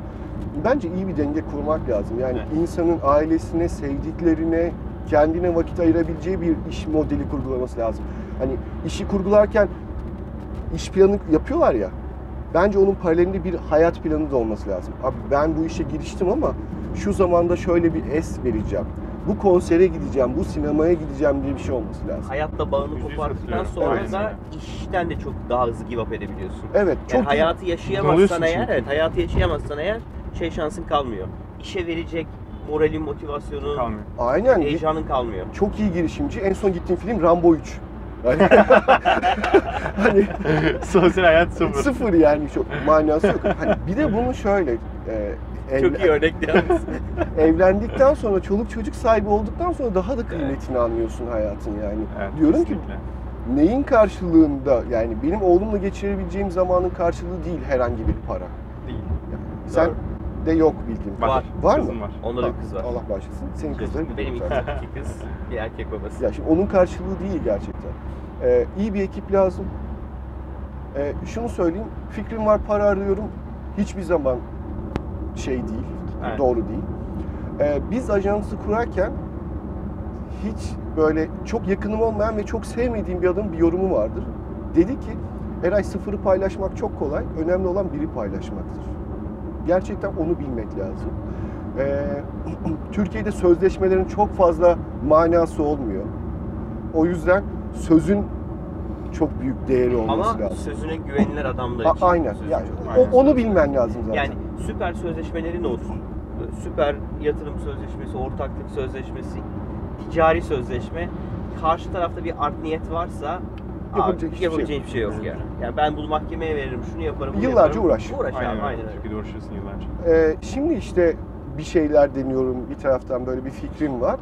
Bence iyi bir denge kurmak lazım. Yani Evet. insanın ailesine, sevdiklerine, kendine vakit ayırabileceği bir iş modeli kurgulaması lazım. Hani işi kurgularken iş planı yapıyorlar ya. Bence onun paralelinde bir hayat planı da olması lazım. Abi ben bu işe giriştim ama şu zamanda şöyle bir es vereceğim. Bu konsere gideceğim, bu sinemaya gideceğim diye bir şey olması lazım. Hayatla bağını katılıyorum. sonra Aynen da işten de çok daha hızlı give up edebiliyorsun. Evet, çok Yani iyi. hayatı yaşayamazsan eğer, çünkü. evet hayatı yaşayamazsan eğer şey şansın kalmıyor. İşe verecek moralin, motivasyonun, Kalmıyor. Aynen. heyecanın kalmıyor. Çok iyi girişimci. En son gittiğim film Rambo 3. Yani, hani Sosyal hayat sıfır. sıfır yani çok manası yok. Hani bir de bunu şöyle e, Çok evlen- iyi örnekti yalnız. evlendikten sonra çoluk çocuk sahibi olduktan sonra daha da kıymetini anlıyorsun hayatın yani. Evet, Diyorum ki kesinlikle. neyin karşılığında yani benim oğlumla geçirebileceğim zamanın karşılığı değil herhangi bir para. Değil. Sen Doğru. De yok bildiğim. Var. Var. Var Kızım mı? var. Onda da bir kız var. Allah bağışlasın. Senin kızların Benim iki, zaten. iki kız, bir erkek babası. Ya şimdi onun karşılığı değil gerçekten. Ee, iyi bir ekip lazım. Ee, şunu söyleyeyim, fikrim var, para arıyorum. Hiçbir zaman şey değil, Evet. doğru değil. Ee, biz ajansı kurarken hiç böyle çok yakınım olmayan ve çok sevmediğim bir adamın bir yorumu vardır. Dedi ki, Eray sıfırı paylaşmak çok kolay, önemli olan biri paylaşmaktır. Gerçekten onu bilmek lazım. Ee, Türkiye'de sözleşmelerin çok fazla manası olmuyor. O yüzden sözün çok büyük değeri olması Ama lazım. sözüne güvenilir adamlar A- için. aynen. sözü Yani o- onu bilmen lazım zaten. Yani süper sözleşmelerin olsun. Süper yatırım sözleşmesi, ortaklık sözleşmesi, ticari sözleşme. Karşı tarafta bir art niyet varsa Yapabilecek abi, hiçbir şey yapabileceğin hiçbir şey yok yani. Yani ben bunu mahkemeye veririm, şunu yaparım, bunu Yıllarca yaparım. uğraş. Uğraş Aynen abi, öyle. aynen öyle. Uğraşıyorsun yıllarca. Ee, şimdi işte bir şeyler deniyorum. Bir taraftan böyle bir fikrim var.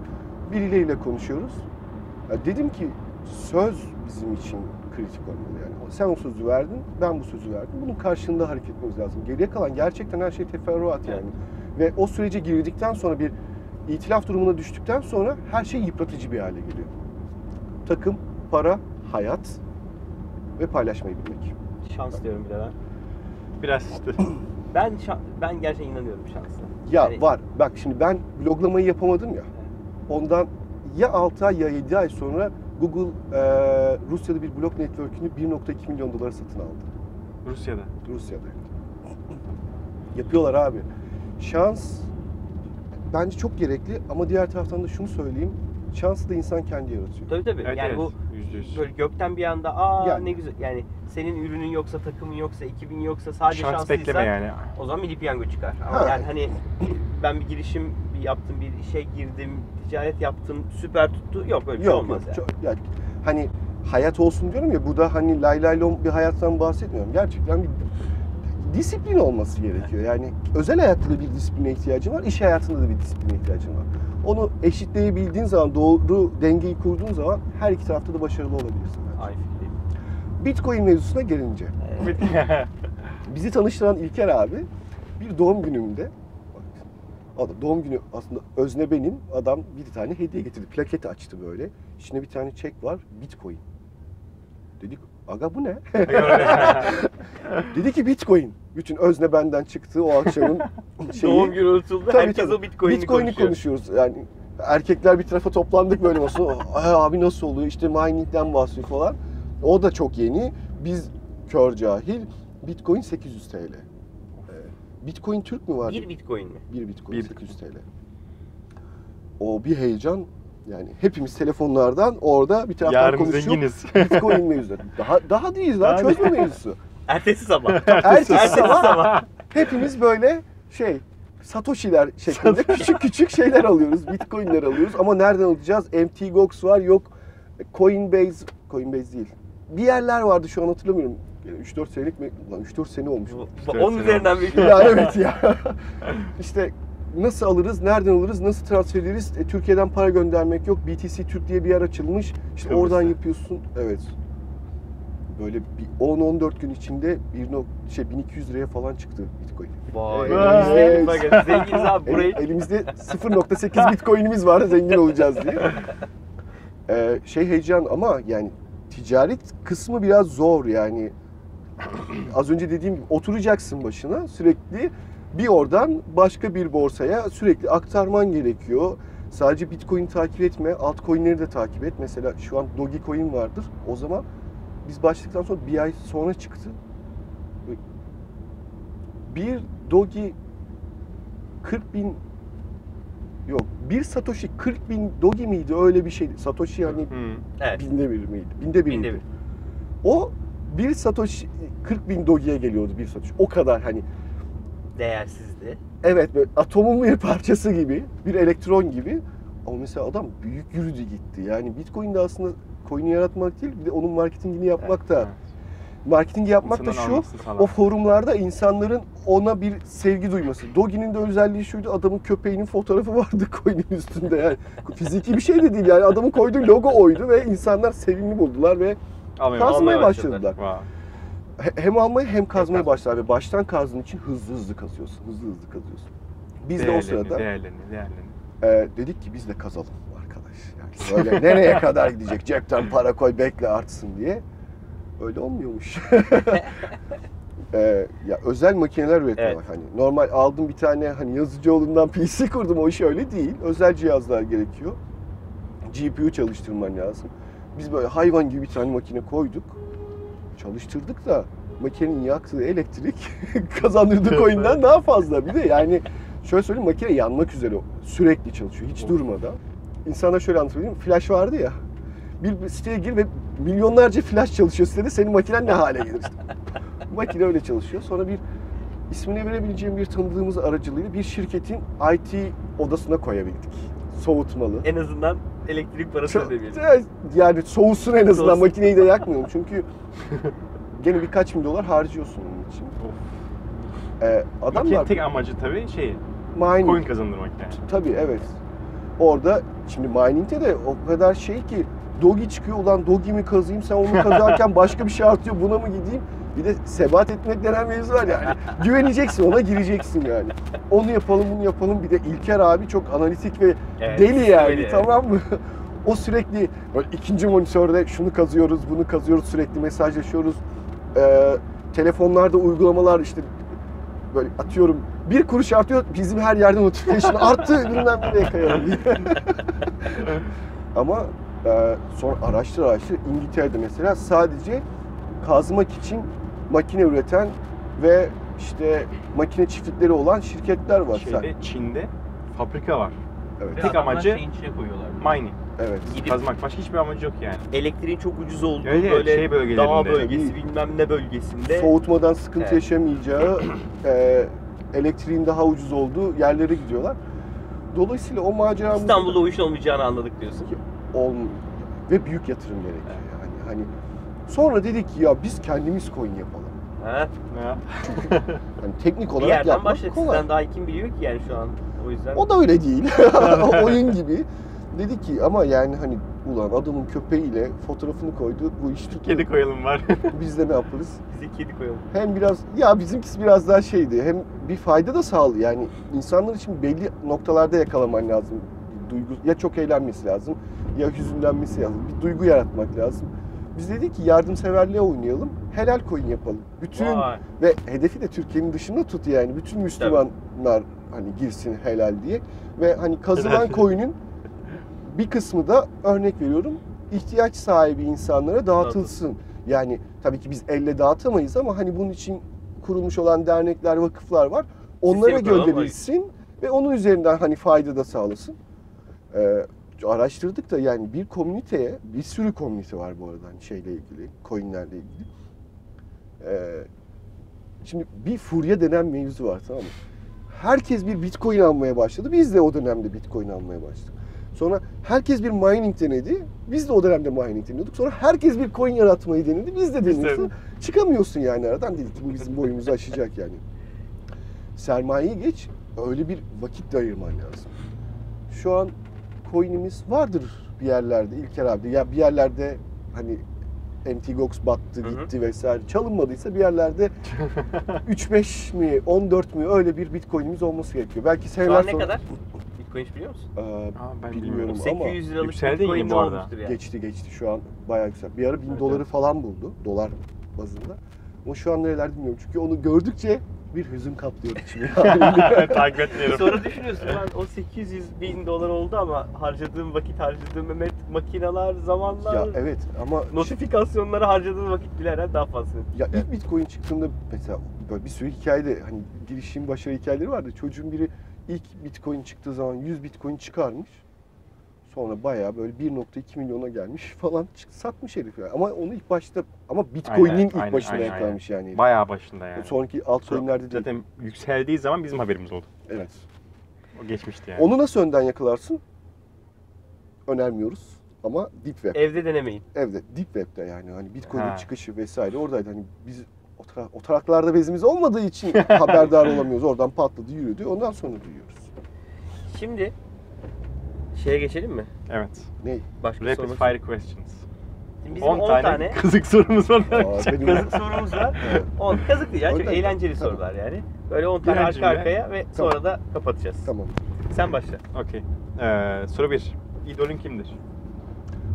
Birileriyle konuşuyoruz. Ya dedim ki söz bizim için kritik olmalı yani. Sen o sözü verdin, ben bu sözü verdim. Bunun karşılığında hareket etmemiz lazım. Geriye kalan gerçekten her şey teferruat yani. Ve o sürece girdikten sonra bir itilaf durumuna düştükten sonra her şey yıpratıcı bir hale geliyor. Takım, para, hayat ve paylaşmayı bilmek. Şans diyorum bir de ben. Biraz işte. Ben şa- ben gerçekten inanıyorum şansa. Ya Yani- var. Bak şimdi ben bloglamayı yapamadım ya. Ondan ya 6 ay ya 7 ay sonra Google e, Rusya'da bir blog network'ünü 1.2 milyon dolara satın aldı. Rusya'da. Rusya'da. Yapıyorlar abi. Şans bence çok gerekli ama diğer taraftan da şunu söyleyeyim. Şansı da insan kendi yaratıyor. Tabii tabii. Evet, yani evet. bu Yüzde yüz. böyle gökten bir anda aa Yani. ne güzel yani senin ürünün yoksa takımın yoksa ekibin yoksa sadece Şans şanslıysan bekleme yani. o zaman milli piyango çıkar. Ama Ha. yani hani ben bir girişim bir yaptım bir işe girdim ticaret yaptım süper tuttu yok öyle bir şey Yok olmaz yok. yani. Çok- yani hani hayat olsun diyorum ya bu da hani lay lay lom bir hayattan bahsetmiyorum. Gerçekten bir disiplin olması gerekiyor. Yani özel hayatta da bir disipline ihtiyacın var, iş hayatında da bir disipline ihtiyacın var. Onu eşitleyebildiğin zaman, doğru dengeyi kurduğun zaman her iki tarafta da başarılı olabilirsin. bence. Ay fikriyim. Bitcoin mevzusuna gelince. Bizi tanıştıran İlker abi bir doğum günümde adam doğum günü aslında özne benim. Adam bir tane hediye getirdi. Plaket açtı böyle. İçinde bir tane çek var. Bitcoin. Dedik aga bu ne? Dedi ki Bitcoin. Bütün özne benden çıktı o akşamın şeyi. Doğum günü unutuldu. Tabii, Herkes tabii. o Bitcoin'i Bitcoin'i konuşuyor. konuşuyoruz. Yani erkekler bir tarafa toplandık böyle. Ay abi nasıl oluyor? İşte mining'den bahsediyor falan. O da çok yeni. Biz kör cahil. Bitcoin 800 TL. Ee, Bitcoin Türk mü var? Bir Bitcoin mi? Bir Bitcoin Bir 800 TL. O bir heyecan. Yani hepimiz telefonlardan orada bir taraftan Yarın konuşuyor. zenginiz. Bitcoin mevzusu. Daha daha değil lan Daha çözme mevzusu. Ertesi sabah. Ertesi Ertesi sabah sabah. hepimiz böyle şey Satoshi'ler şeklinde küçük küçük şeyler alıyoruz. Bitcoin'ler alıyoruz ama nereden alacağız? MTGOX var yok Coinbase, Coinbase değil. Bir yerler vardı şu an hatırlamıyorum. 3-4 senelik mi? Lan 3-4 sene olmuş. Bu- Onun üzerinden bir ya evet ya. işte nasıl alırız, nereden alırız, nasıl transfer ederiz? E, Türkiye'den para göndermek yok. BTC Türk diye bir yer açılmış. İşte Kıbrıs'ta. oradan yapıyorsun. Evet. Böyle bir 10-14 gün içinde bir nok şey 1200 liraya falan çıktı Bitcoin. Vay. Evet. İzleyelim bakın. Zenginiz abi El- burayı. elimizde 0.8 Bitcoin'imiz var zengin olacağız diye. Ee, şey heyecan ama yani ticaret kısmı biraz zor yani. Az önce dediğim gibi oturacaksın başına sürekli bir oradan başka bir borsaya sürekli aktarman gerekiyor. Sadece Bitcoin takip etme, altcoin'leri de takip et. Mesela şu an Dogecoin vardır. O zaman biz başladıktan sonra bir ay sonra çıktı. Bir Doge 40 bin yok bir Satoshi 40 bin Doge miydi öyle bir şeydi. Satoshi hani Hı. Evet. binde bir miydi? Binde bir Binde miydi? bir. O bir Satoshi 40 bin Doge'ye geliyordu bir Satoshi. O kadar hani Değersizdi. evet böyle atomun bir parçası gibi, bir elektron gibi. Ama mesela adam büyük yürüdü gitti. Yani Bitcoin'de aslında coin'i yaratmak değil, bir de onun marketingini yapmak da. Evet. Marketingi yapmak da şu, o forumlarda insanların ona bir sevgi duyması. Dogi'nin de özelliği şuydu, adamın köpeğinin fotoğrafı vardı coin'in üstünde yani. Fiziki bir şey de değil yani adamın koyduğu logo oydu ve insanlar sevimli buldular ve Almaya kazmaya almaya başladılar. Wow. He- Hem almaya hem kazmaya başladılar ve baştan kazdığın için hızlı hızlı kazıyorsun, hızlı hızlı kazıyorsun. Biz de o Değerlerini, sırada Değerlerini, değerlerini. e, dedik ki biz de kazalım arkadaş. Yani böyle nereye kadar gidecek? Cepten para koy bekle artsın diye. Öyle olmuyormuş. E, ya özel makineler üretiyorlar. Hani normal aldım bir tane hani yazıcıoğlundan PC kurdum o iş öyle değil. Özel cihazlar gerekiyor. GPU çalıştırman lazım. Biz böyle hayvan gibi bir tane makine koyduk. Çalıştırdık da makinenin yaktığı elektrik kazandırdığı coin'den daha fazla. Bir de yani şöyle söyleyeyim makine yanmak üzere sürekli çalışıyor hiç durmadan. İnsanlara şöyle anlatayım. Flash vardı ya. Bir siteye gir ve milyonlarca flash çalışıyor sitede. Senin makinen ne hale gelir. Makine öyle çalışıyor. Sonra bir ismini verebileceğim bir tanıdığımız aracılığıyla bir şirketin IT odasına koyabildik. Soğutmalı. En azından elektrik parası ödemeyelim. yani soğusun en azından Soğusun. makineyi de yakmayalım çünkü gene birkaç bin dolar harcıyorsun onun için. Of. Ee, adamlar tek amacı tabii şey, mining. coin kazandırmak yani. Tabii evet. Orada şimdi mining'de de o kadar şey ki Dogi çıkıyor ulan Dogi mi kazayım sen onu kazarken başka bir şey artıyor buna mı gideyim? Bir de sebat etmek denen mevzu var yani. Güveneceksin ona gireceksin yani. Onu yapalım bunu yapalım. Bir de İlker abi çok analitik ve Evet, deli yani evet. tamam mı? O sürekli böyle ikinci monitörde şunu kazıyoruz, bunu kazıyoruz, sürekli mesajlaşıyoruz. Ee, telefonlarda uygulamalar işte böyle atıyorum bir kuruş artıyor bizim her yerden notification arttı bilmem nereye kayalım diye. Ama e, sonra araştır araştır İngiltere'de mesela sadece kazmak için makine üreten ve işte makine çiftlikleri olan şirketler var. Şeyde Çin'de fabrika var. Evet. Tek amacı- şeyin içine koyuyorlar. Mining. Evet. Gidip Kazmak. Başka hiçbir amacı yok yani. elektriğin çok ucuz olduğu Evet, evet, böyle şey bölgelerinde. dağ bölgesi bilmem ne bölgesinde Soğutmadan sıkıntı Evet. yaşamayacağı, e, elektriğin daha ucuz olduğu yerlere gidiyorlar. Dolayısıyla o maceramız İstanbul'da o iş olmayacağını anladık diyorsun. olmuyor. Ve büyük yatırım gerekiyor yani. Hani sonra dedik ki ya biz kendimiz coin yapalım. Ha? Ya. Hani teknik Bir olarak yerden yapmak başladık. kolay. Sizden daha kim biliyor ki yani şu an O yüzden O da öyle değil. Oyun gibi. Dedi ki ama yani hani ulan adamın köpeğiyle fotoğrafını koydu. Bu iş tuttu. Kedi koyalım var. Biz de ne yaparız? bize kedi koyalım. Hem biraz ya bizimkisi biraz daha şeydi. Hem bir fayda da sağlıyor. Yani insanlar için belli noktalarda yakalaman lazım. Duygu ya çok eğlenmesi lazım ya hüzünlenmesi lazım. Bir duygu yaratmak lazım. Biz dedik ki yardımseverliğe oynayalım. Helal coin yapalım. Bütün Vay. ve hedefi de Türkiye'nin dışında tut yani. Bütün Müslümanlar hani girsin helal diye. Ve hani kazılan koyunun bir kısmı da örnek veriyorum ihtiyaç sahibi insanlara dağıtılsın. Yani tabii ki biz elle dağıtamayız ama hani bunun için kurulmuş olan dernekler, vakıflar var. Onlara Sistemi gönderilsin ve onun üzerinden hani fayda da sağlasın. Ee, araştırdık da yani bir komüniteye, bir sürü komünite var bu arada hani şeyle ilgili, coinlerle ilgili. Ee, şimdi bir furya denen mevzu var tamam mı? Herkes bir bitcoin almaya başladı. Biz de o dönemde bitcoin almaya başladık. Sonra herkes bir mining denedi. Biz de o dönemde mining deniyorduk. Sonra herkes bir coin yaratmayı denedi. Biz de Biz de. deniyorsun. Çıkamıyorsun yani aradan. Dedik ki bu bizim boyumuzu aşacak yani. Sermayeyi geç. Öyle bir vakit de ayırman lazım. Şu an coin'imiz vardır bir yerlerde. İlker abi. Ya bir yerlerde hani MTGOX battı Hı hı. gitti vesaire. Çalınmadıysa bir yerlerde 3-5 mi 14 mi öyle bir bitcoin'imiz olması gerekiyor. Belki seneler an ne sonra... kadar? Bitcoin hiç biliyor musun? Ee, Aa, ben Bilmiyorum bilmiyorum. ama 800 liralık yükseldi Bitcoin yine ne bu arada. olmuştur yani? Geçti geçti şu an bayağı güzel. Bir ara 1000 Evet, doları evet. falan buldu. Dolar bazında. Ama şu an nerelerde bilmiyorum. Çünkü onu gördükçe bir hüzün kaplıyor içimi. Takip etmiyorum. Sonra düşünüyorsun lan o 800 bin dolar oldu ama harcadığım vakit, harcadığım emek, makineler, zamanlar, ya evet ama notifikasyonlara harcadığım vakit bile herhalde daha fazla. ya ilk Bitcoin çıktığında mesela böyle bir sürü hikayede hani girişim başarı hikayeleri vardı. Çocuğun biri ilk Bitcoin çıktığı zaman 100 Bitcoin çıkarmış. Sonra bayağı böyle 1.2 milyona gelmiş falan çık- satmış herif yani. Ama onu ilk başta ama Bitcoin'in Aynen, ilk aynen, başına aynen, yakalamış yani. herif. Bayağı başında yani. Sonraki altcoin'lerde değil. Zaten yükseldiği zaman bizim haberimiz oldu. Evet. O geçmişti yani. Onu nasıl önden yakalarsın? Önermiyoruz ama Deep Web. Evde denemeyin. Evde. Deep Web'de yani hani Bitcoin'in Ha. çıkışı vesaire oradaydı. Hani biz o, tara- o taraklarda bezimiz olmadığı için haberdar olamıyoruz. Oradan patladı, yürüdü. Ondan sonra duyuyoruz. Şimdi şeye geçelim mi? Evet. Ne? Başka Rapid sormak fire questions. Şimdi bizim 10 10 tane, tane kızık sorumuz var. Aa, benim- kazık sorumuz var. 10 kazık değil ya çok eğlenceli Tamam. sorular yani. Böyle 10 tane Birer arka cümle. arkaya ve sonra da kapatacağız. Tamam. Sen başla. Okey. Ee, soru 1. İdolün kimdir?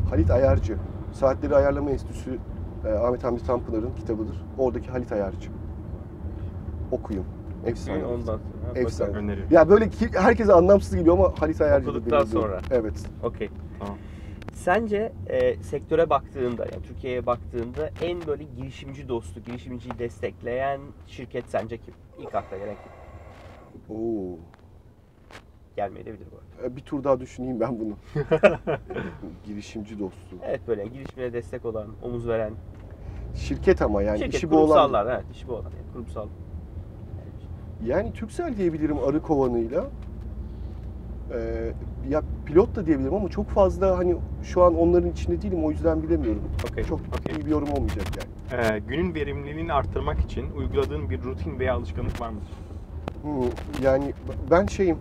Halit Ayarcı. Saatleri Ayarlama Enstitüsü e, Ahmet Hamdi Tanpınar'ın kitabıdır. Oradaki Halit Ayarcı. Okuyun. Efsane. Ondan sonra. Ha, Efsane. Öneriyorum. Ya böyle ki, herkese anlamsız geliyor ama Halit Ayarcı da Okuduktan sonra. Evet. Okey. Tamam. Sence e, sektöre baktığında, yani Türkiye'ye baktığında en böyle girişimci dostu, girişimciyi destekleyen şirket sence kim? İlk akla gelen kim? Oo. Gelmeyebilir bu arada. E, Bir tur daha düşüneyim ben bunu. Girişimci dostu. Evet böyle girişimine destek olan, omuz veren Şirket ama yani şirket, işi bu olan. kurumsallar. Evet, işi bu olan. Yani kurumsal. Yani Türksel diyebilirim arı kovanıyla. Ee, ya pilot da diyebilirim ama çok fazla hani şu an onların içinde değilim o yüzden bilemiyorum. Okey. Çok okey. iyi bir yorum olmayacak yani. Ee, günün verimliliğini arttırmak için uyguladığın bir rutin veya alışkanlık var mıdır? Hmm, yani ben şeyim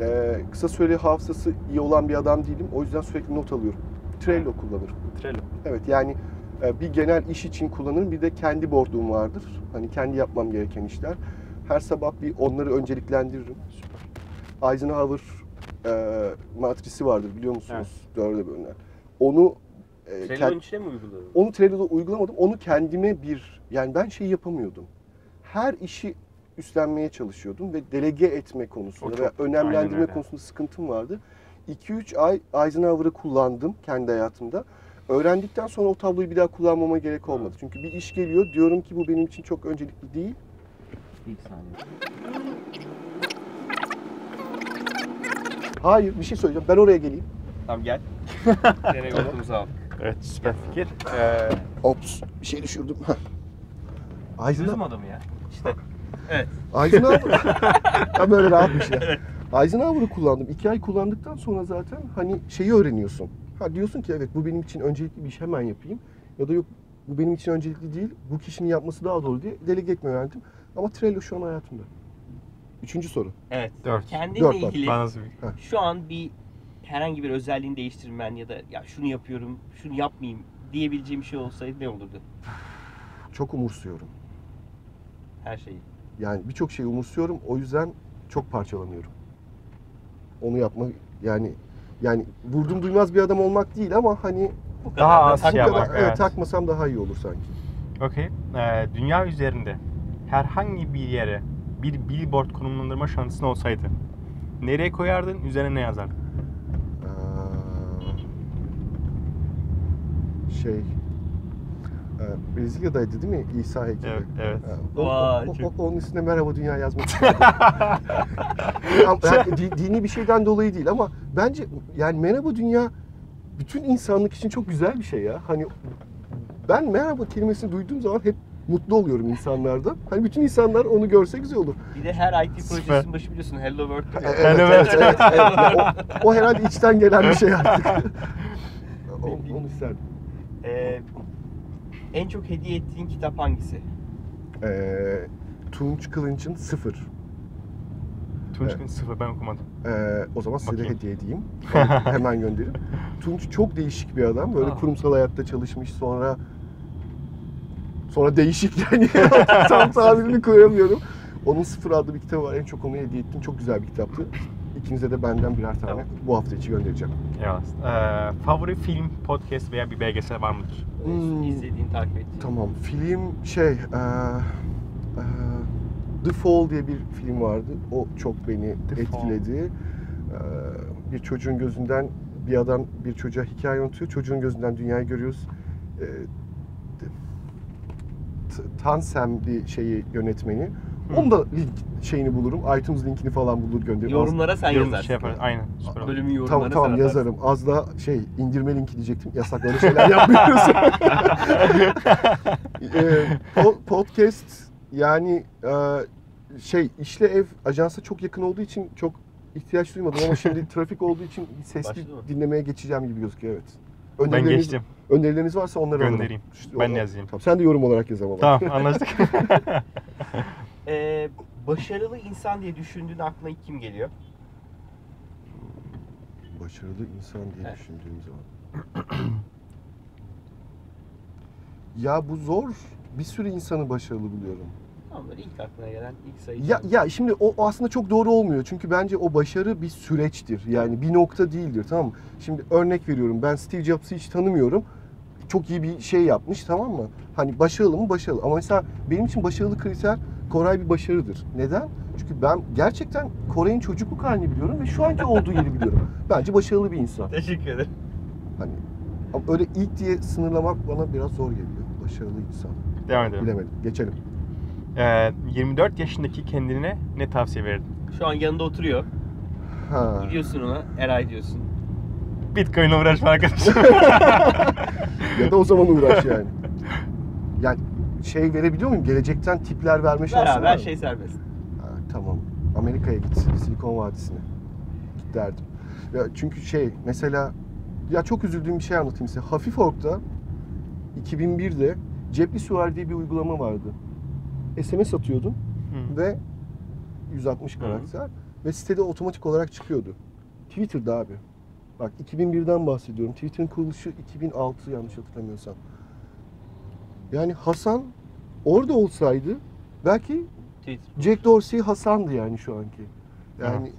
e, kısa süreli hafızası iyi olan bir adam değilim. O yüzden sürekli not alıyorum. Trello kullanırım. Trello. Evet yani e, bir genel iş için kullanırım. Bir de kendi board'um vardır. Hani kendi yapmam gereken işler. Her sabah bir onları önceliklendiririm. Süper. Eisenhower e, matrisi vardır biliyor musunuz? Dörde bölünen. Onu e, Trello'nun içine mi uyguladın? onu Trello'da uygulamadım. Onu kendime bir yani ben şey yapamıyordum. Her işi üstlenmeye çalışıyordum ve delege etme konusunda O ve çok- önemlendirme konusunda sıkıntım vardı. 2-3 ay Eisenhower'ı kullandım kendi hayatımda. Öğrendikten sonra o tabloyu bir daha kullanmama gerek olmadı. Çünkü bir iş geliyor diyorum ki bu benim için çok öncelikli değil. Bir saniye. Hayır bir şey söyleyeceğim. Ben oraya geleyim. Tamam gel. Deney notumuzu al. Evet süper fikir. Ee, Ops bir şey düşürdüm. Eisenhower, adamı ya. İşte. Evet. Eisenhower. ya böyle rahatmış ya. Eisenhower'ı kullandım. İki ay kullandıktan sonra zaten hani şeyi öğreniyorsun. Ha diyorsun ki evet bu benim için öncelikli bir iş hemen yapayım. Ya da yok bu benim için öncelikli değil. Bu kişinin yapması daha doğru diye delege etmeyi öğrendim. Ama Trello şu an hayatımda. Üçüncü soru. Evet. Dört. Kendinle Dört var. ilgili Bana şu an bir herhangi bir özelliğini değiştirmen ya da ya şunu yapıyorum, şunu yapmayayım diyebileceğim bir şey olsaydı ne olurdu? Çok umursuyorum. Her şeyi. Yani birçok şeyi umursuyorum. O yüzden çok parçalanıyorum. Onu yapmak yani yani vurdum duymaz bir adam olmak değil ama hani Daha da az şey yapmak, evet, evet. takmasam daha iyi olur sanki. Okey. Ee, dünya üzerinde herhangi bir yere bir billboard konumlandırma şansın olsaydı nereye koyardın, üzerine ne yazardın? Ee, şey Brezilya'daydı değil mi İsa heykeli? Evet, evet. O- Vay, o- o- çok- onun üstüne merhaba dünya yazmak istedim. Yani di- dini bir şeyden dolayı değil ama bence yani merhaba dünya bütün insanlık için çok güzel bir şey ya. Hani ben merhaba kelimesini duyduğum zaman hep mutlu oluyorum insanlarda. Hani bütün insanlar onu görse güzel olur. Bir de her IT projesinin başı biliyorsun Hello World. Evet, diyor. evet, evet, evet. Ya o, o herhalde içten gelen bir şey artık. O- onu isterdim. Ee, en çok hediye ettiğin kitap hangisi? Ee, Tunç Kılınç'ın Sıfır. Tunçkin sıfır ben okumadım. Ee, o zaman size de Bakayım. hediye edeyim. Hemen gönderin. Tunç çok değişik bir adam. Böyle Aa. kurumsal hayatta çalışmış sonra sonra değişik yani tam tabirini koyamıyorum. Onun Sıfır adlı bir kitabı var. En çok onu hediye ettim. Çok güzel bir kitaptı. İkinize de benden birer tane Tamam. bu hafta içi göndereceğim. Eyvallah. Ee, favori film, podcast veya bir belgesel var mıdır? Hmm. İzlediğin, takip ettiğin. Tamam. Film şey eee, eee, The Fall diye bir film vardı. O çok beni The Fall. etkiledi. Eee, bir çocuğun gözünden bir adam bir çocuğa hikaye anlatıyor. Çocuğun gözünden dünyayı görüyoruz. Eee, T- Tansem bir şeyi yönetmeni. Onu da link şeyini bulurum. iTunes linkini falan bulur gönderirim. Yorumlara sen Yorum yazarsın. şey yapar. Aynen. Süper olur. Bölümün yorumlara Tamam tamam sen atarsın. yazarım. Az da şey indirme linki diyecektim. Yasak öyle şeyler yapmıyoruz. Ee, po- podcast yani e, şey işle ev ajansa çok yakın olduğu için çok ihtiyaç duymadım ama şimdi trafik olduğu için sesli Başladı mı? dinlemeye geçeceğim gibi gözüküyor evet. Ben Önerileriniz- geçtim. Önerileriniz varsa onları alalım. Göndereyim. İşte Ben o- de yazayım. Tamam, sen de yorum olarak yaz ama. Tamam anlaştık. Ee, başarılı insan diye düşündüğün aklına ilk kim geliyor? Başarılı insan diye Evet. düşündüğüm zaman. ya bu zor. Bir sürü insanı başarılı buluyorum. Tamam ilk aklına gelen ilk sayı. Ya, ya şimdi o, o aslında çok doğru olmuyor. Çünkü bence o başarı bir süreçtir. Yani bir nokta değildir tamam mı? Şimdi örnek veriyorum. Ben Steve Jobs'ı hiç tanımıyorum. Çok iyi bir şey yapmış tamam mı? Hani başarılı mı? Başarılı. Ama mesela benim için başarılı kriter Koray bir başarıdır. Neden? Çünkü ben gerçekten Koray'ın çocukluk halini biliyorum ve şu anki olduğu yeri biliyorum. Bence başarılı bir insan. Teşekkür ederim. Hani ama öyle ilk diye sınırlamak bana biraz zor geliyor. Başarılı insan. Devam edelim. Bilemedim. Geçelim. Ee, 24 yaşındaki kendine ne tavsiye verirdin? Şu an yanında oturuyor. Ha. Gidiyorsun ona Eray diyorsun. Bitcoin'le uğraşma arkadaşım. Ya da o zaman uğraş yani. Yani şey verebiliyor muyum? Gelecekten tipler verme şansı var Beraber mı? şey serbest. Ha, tamam. Amerika'ya git. Silikon Vadisi'ne. Git derdim. Ya çünkü şey mesela ya çok üzüldüğüm bir şey anlatayım size. Hafif Ork'ta 2001'de Cepli Süvari diye bir uygulama vardı. SMS atıyordun Hı. ve 160 karakter ve sitede otomatik olarak çıkıyordu. Twitter'da abi. Bak 2001'den bahsediyorum. Twitter'ın kuruluşu 2006 yanlış hatırlamıyorsam. Yani Hasan orada olsaydı belki. Jack Dorsey Hasan'dı yani şu anki. Yani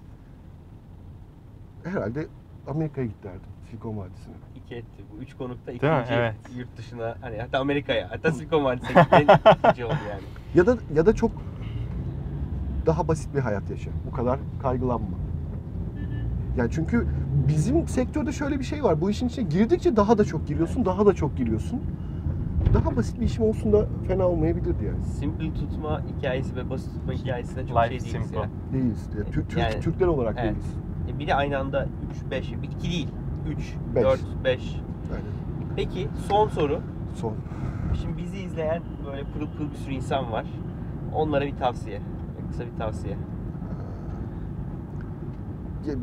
herhalde Amerika'ya git derdim. Silikon Vadisi'ne. İki etti. Bu üç konukta ikinci Evet. yurt dışına hani hatta Amerika'ya hatta Silikon Vadisi'ne giden ikinci oldu yani. Ya da ya da çok daha basit bir hayat yaşa. Bu kadar kaygılanma. Yani çünkü bizim sektörde şöyle bir şey var. Bu işin içine girdikçe daha da çok giriyorsun, daha da çok giriyorsun. Daha basit bir işim olsun da fena olmayabilirdi yani. Simple tutma hikayesi ve basit tutma hikayesinde çok Life şey değiliz simple. ya. Değiliz. Ya, Tür- Türk- Yani- Türkler olarak Evet. değiliz. E bir de aynı anda 3, 5, 2 değil. 3, Beş. 4, 5. Aynen. Peki son soru. Son. Şimdi bizi izleyen böyle pırıl pırıl bir sürü insan var. Onlara bir tavsiye. Kısa bir tavsiye. Ya,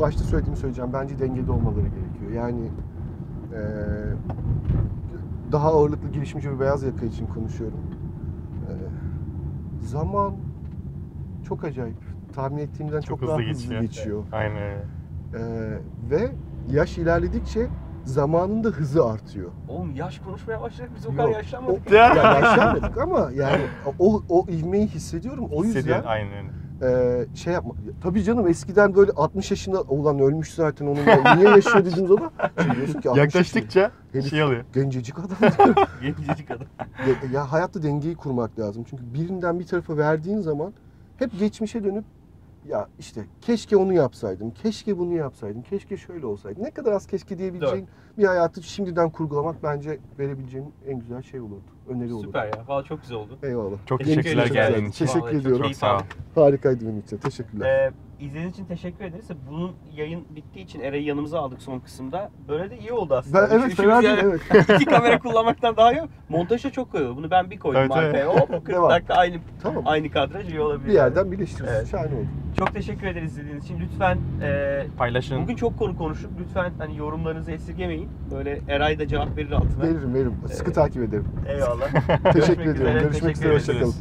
Başta söylediğimi söyleyeceğim. Bence dengede olmaları gerekiyor. Yani eee, daha ağırlıklı girişimci bir beyaz yaka için konuşuyorum. Eee, zaman çok acayip. tahmin ettiğimden çok, Çok daha hızlı hızlı geçiyor. geçiyor. Aynen öyle. Ee, ve yaş ilerledikçe zamanın da hızı artıyor. Oğlum yaş konuşmaya başladık biz o Yok, kadar o- yaşlanmadık. ya yaşlanmadık ama yani o o ivmeyi hissediyorum. O yüzden Hissediyor, Aynen öyle. E, şey yapma. Tabii canım eskiden böyle 60 yaşında olan ölmüş zaten onun niye yaşıyor dediğin zaman şimdi diyorsun ki 60 yaşında. Yaklaştıkça Herif şey oluyor. gencecik adam. Gencecik adam. ya, ya hayatta dengeyi kurmak lazım. Çünkü birinden bir tarafa verdiğin zaman hep geçmişe dönüp ya işte keşke onu yapsaydım, keşke bunu yapsaydım, keşke şöyle olsaydı. Ne kadar az keşke diyebileceğin bir hayatı şimdiden kurgulamak bence verebileceğin en güzel şey olurdu. Öneri olurdu. Süper ya. Valla çok güzel oldu. Eyvallah. Çok Teşekkür teşekkürler ederim. geldiğin için. Teşekkür Vallahi çok ediyorum. Keyif sağ ol. aldım. Harikaydı benim için. Teşekkürler. Ee, izlediğiniz için teşekkür ederiz. Bunun yayın bittiği için Eray'ı yanımıza aldık son kısımda. Böyle de iyi oldu aslında. ben evet fena değil yani evet. İki kamera kullanmaktan daha iyi. Montajda çok koyuyor. Bunu ben bir koydum tabii. arkaya. Hop 40 Devam. dakika aynı Tamam. aynı kadraj iyi olabilir. Bir yerden birleştiririz. Evet. Şahane oldu. Çok teşekkür ederiz izlediğiniz için. Lütfen e, Paylaşın. bugün çok konu konuştuk. Lütfen hani yorumlarınızı esirgemeyin. Böyle Eray da cevap verir altına. Veririm veririm. Sıkı Ee, takip ederim. Eyvallah. Teşekkür ediyorum. Görüşmek üzere. Hoşçakalın.